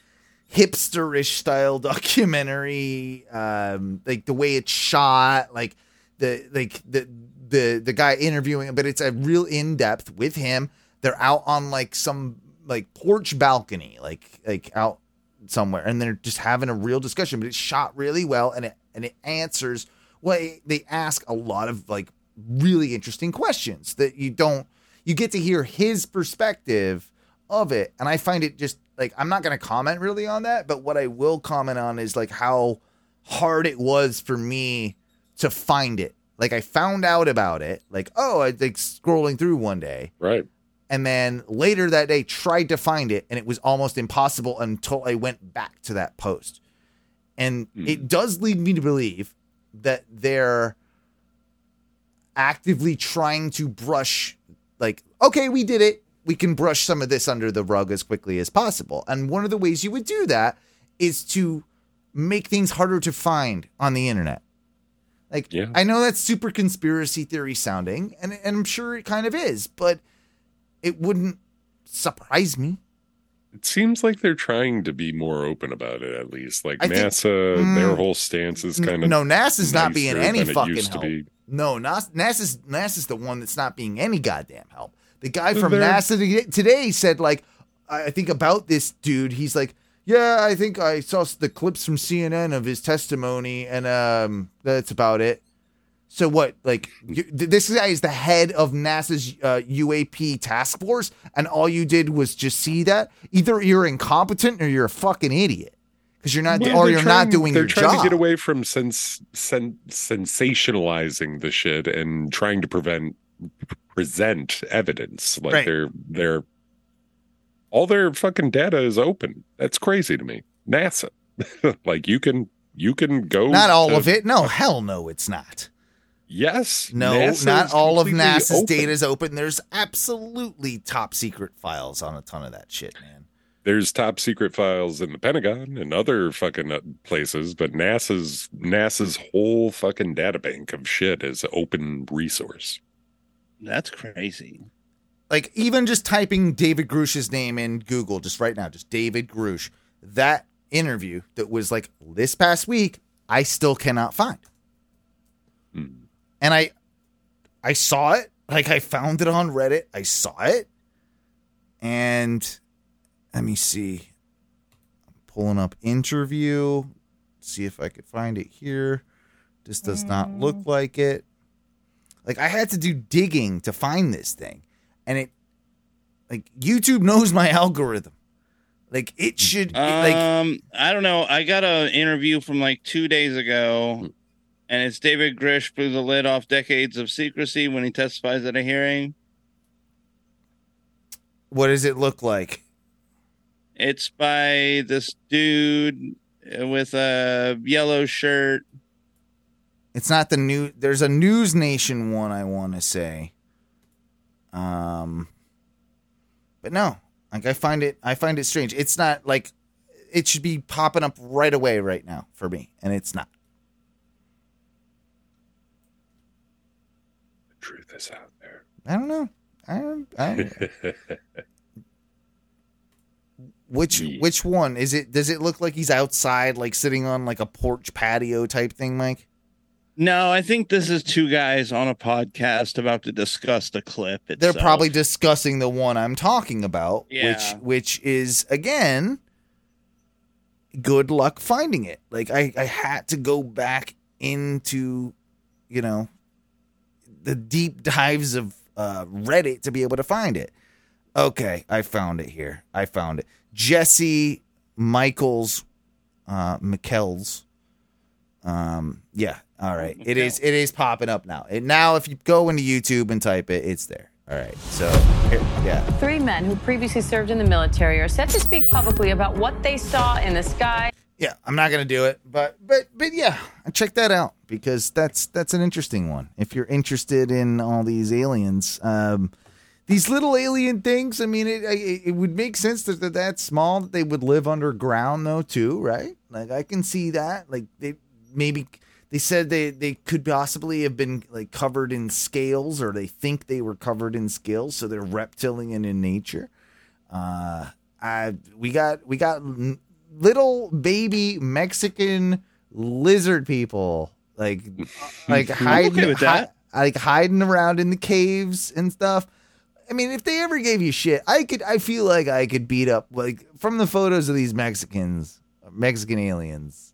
hipsterish style documentary. Um, like the way it's shot, like the like the the the guy interviewing him, but it's a real in depth with him. They're out on like some like porch balcony, like like out somewhere, and they're just having a real discussion. But it's shot really well, and it and it answers well. They ask a lot of like really interesting questions that you don't. You get to hear his perspective of it, and I find it just like I'm not going to comment really on that, but what I will comment on is like how hard it was for me to find it. Like I found out about it, like oh, I like scrolling through one day, Right. and then later that day tried to find it and it was almost impossible until I went back to that post. And hmm. it does lead me to believe that they're actively trying to brush like okay, we did it. We can brush some of this under the rug as quickly as possible. And one of the ways you would do that is to make things harder to find on the internet. Like Yeah. I know that's super conspiracy theory sounding, and, and I'm sure it kind of is, but it wouldn't surprise me. It seems like they're trying to be more open about it, at least. Like I think- NASA, Mm. their whole stance is kind of no, NASA's not being any fucking help. No, NAS- NASA's NASA's the one that's not being any goddamn help. The guy from They're- NASA today said like, I think about this dude. He's like, yeah, I think I saw the clips from CNN of his testimony, and um, that's about it. So what? Like, you, this guy is the head of NASA's uh, UAP task force, and all you did was just see that. Either you're incompetent or you're a fucking idiot because you're not, Well, or you're trying- not doing They're your trying job. to get away from sens- sen- sensationalizing the shit and trying to prevent present evidence. Like Right. they're they're all their fucking data is open. That's crazy to me. NASA, like you can you can go Not all to- of it. No, hell no, it's not. Yes, No, not all of NASA's data is open. There's absolutely top secret files on a ton of that shit, man. there's top secret files in the Pentagon and other fucking uh, places, but NASA's NASA's whole fucking data bank of shit is open resource. That's crazy. Like even just typing David Grusch's name in Google just right now, just David Grusch, that interview that was like this past week, I still cannot find. Hmm. And I I saw it, like I found it on Reddit. I saw it. And let me see. I'm pulling up interview. See if I could find it here. This does not look like it. Like I had to do digging to find this thing. And it like YouTube knows my algorithm. Like it should like Um, I don't know. I got an interview from like two days ago, and it's David Grish blew the lid off decades of secrecy when he testifies at a hearing. what does it look like? It's by this dude with a yellow shirt. It's not the new there's a News Nation one I want to say. Um but no. Like I find it I find it strange. It's not like it should be popping up right away right now for me and it's not. The truth is out there. I don't know. I don't, I don't Which Yeah. which one is it? Does it look like he's outside, like sitting on like a porch patio type thing, Mike? No, I think this is two guys on a podcast about to discuss the clip. They're probably discussing the one I'm talking about, Yeah. which which is again good luck finding it. Like I I had to go back into you know the deep dives of uh Reddit to be able to find it. Okay, I found it here. I found it. Jesse Michels uh McKells. Um yeah, all right. It is it is popping up now. And now if you go into YouTube and type it, it's there. All right. So, here, yeah. Three men who previously served in the military are set to speak publicly about what they saw in the sky. Yeah, I'm not gonna do it, but but but yeah, check that out because that's that's an interesting one. If you're interested in all these aliens, um, these little alien things. I mean, it it, it would make sense that they're that small that they would live underground though too, right? Like I can see that. Like they maybe they said they they could possibly have been like covered in scales, or they think they were covered in scales, so they're reptilian in nature. Uh, I we got we got little baby Mexican lizard people like like hiding okay with that. hi- like hiding around in the caves and stuff. I mean, if they ever gave you shit, I could. I feel like I could beat up like from the photos of these Mexicans, Mexican aliens.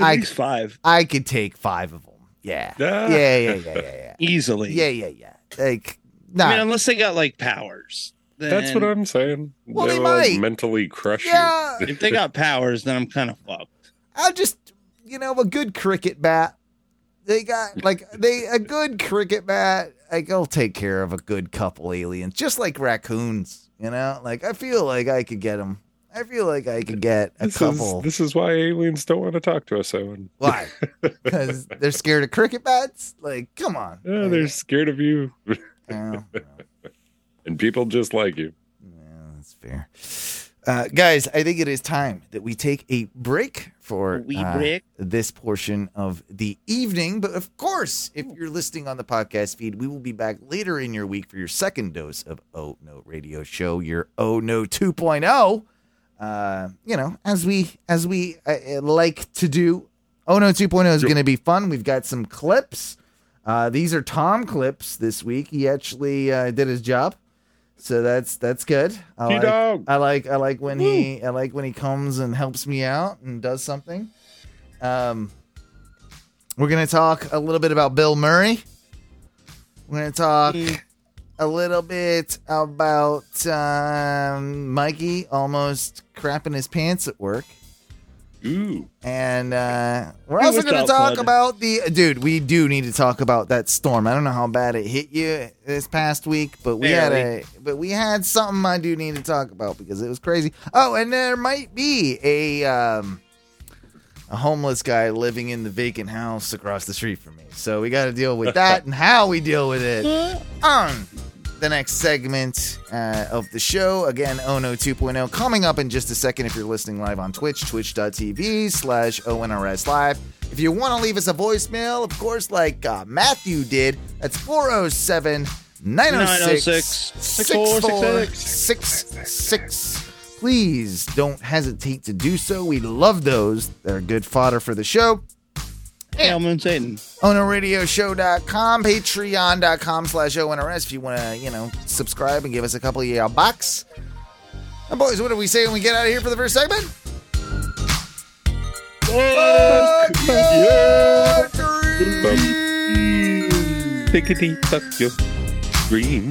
At I least five. I could take five of them. Yeah, Ah. yeah, yeah, yeah, yeah, yeah, Easily. yeah, yeah, yeah. Like, nah, I mean, unless they got like powers. That's what I'm saying. Well, they They'll, like, might. mentally crush yeah. you. If they got powers, then I'm kind of fucked. I'll just, you know, a good cricket bat. They got like they a good cricket bat. Like I'll take care of a good couple aliens, just like raccoons. You know, like I feel like I could get them. I feel like I could get a This couple. is, this is why aliens don't want to talk to us, Owen. Why? Because they're scared of cricket bats. Like, come on. Yeah, they're scared of you, Yeah, and people just like you. Yeah, that's fair. Uh, guys, I think it is time that we take a break for A uh, break. this portion of the evening. But of course, if you're listening on the podcast feed, we will be back later in your week for your second dose of Oh No Radio Show, your Oh No 2.0. Uh, you know, as we as we uh, uh, like to do. Oh No 2.0 is going to be fun. We've got some clips. Uh, these are Tom clips this week. He actually uh, did his job. So that's that's good. I like. I like I like when he I like when he comes and helps me out and does something. Um, we're gonna talk a little bit about Bill Murray. We're gonna talk a little bit about um, Mikey almost crapping his pants at work. Ooh, And uh, we're also going to talk bud? about the dude. We do need to talk about that storm. I don't know how bad it hit you this past week, but we had a but we had something I do need to talk about because it was crazy. Oh, and there might be a um, a homeless guy living in the vacant house across the street from me. So we got to deal with that and how we deal with it on the next segment uh, of the show. Again, Ono 2.0 coming up in just a second if you're listening live on Twitch, twitch.tv slash ONRS Live. If you want to leave us a voicemail, of course, like uh, Matthew did, that's 407 906 6466. Please don't hesitate to do so. We love those. They're good fodder for the show. Elman Satan. ONRadioshow.com, patreon.com slash ONRS if you want to, you know, subscribe and give us a couple of y'all bucks. And boys, what do we say when we get out of here for the first segment? Fuck yeah, Pickety fuck your green.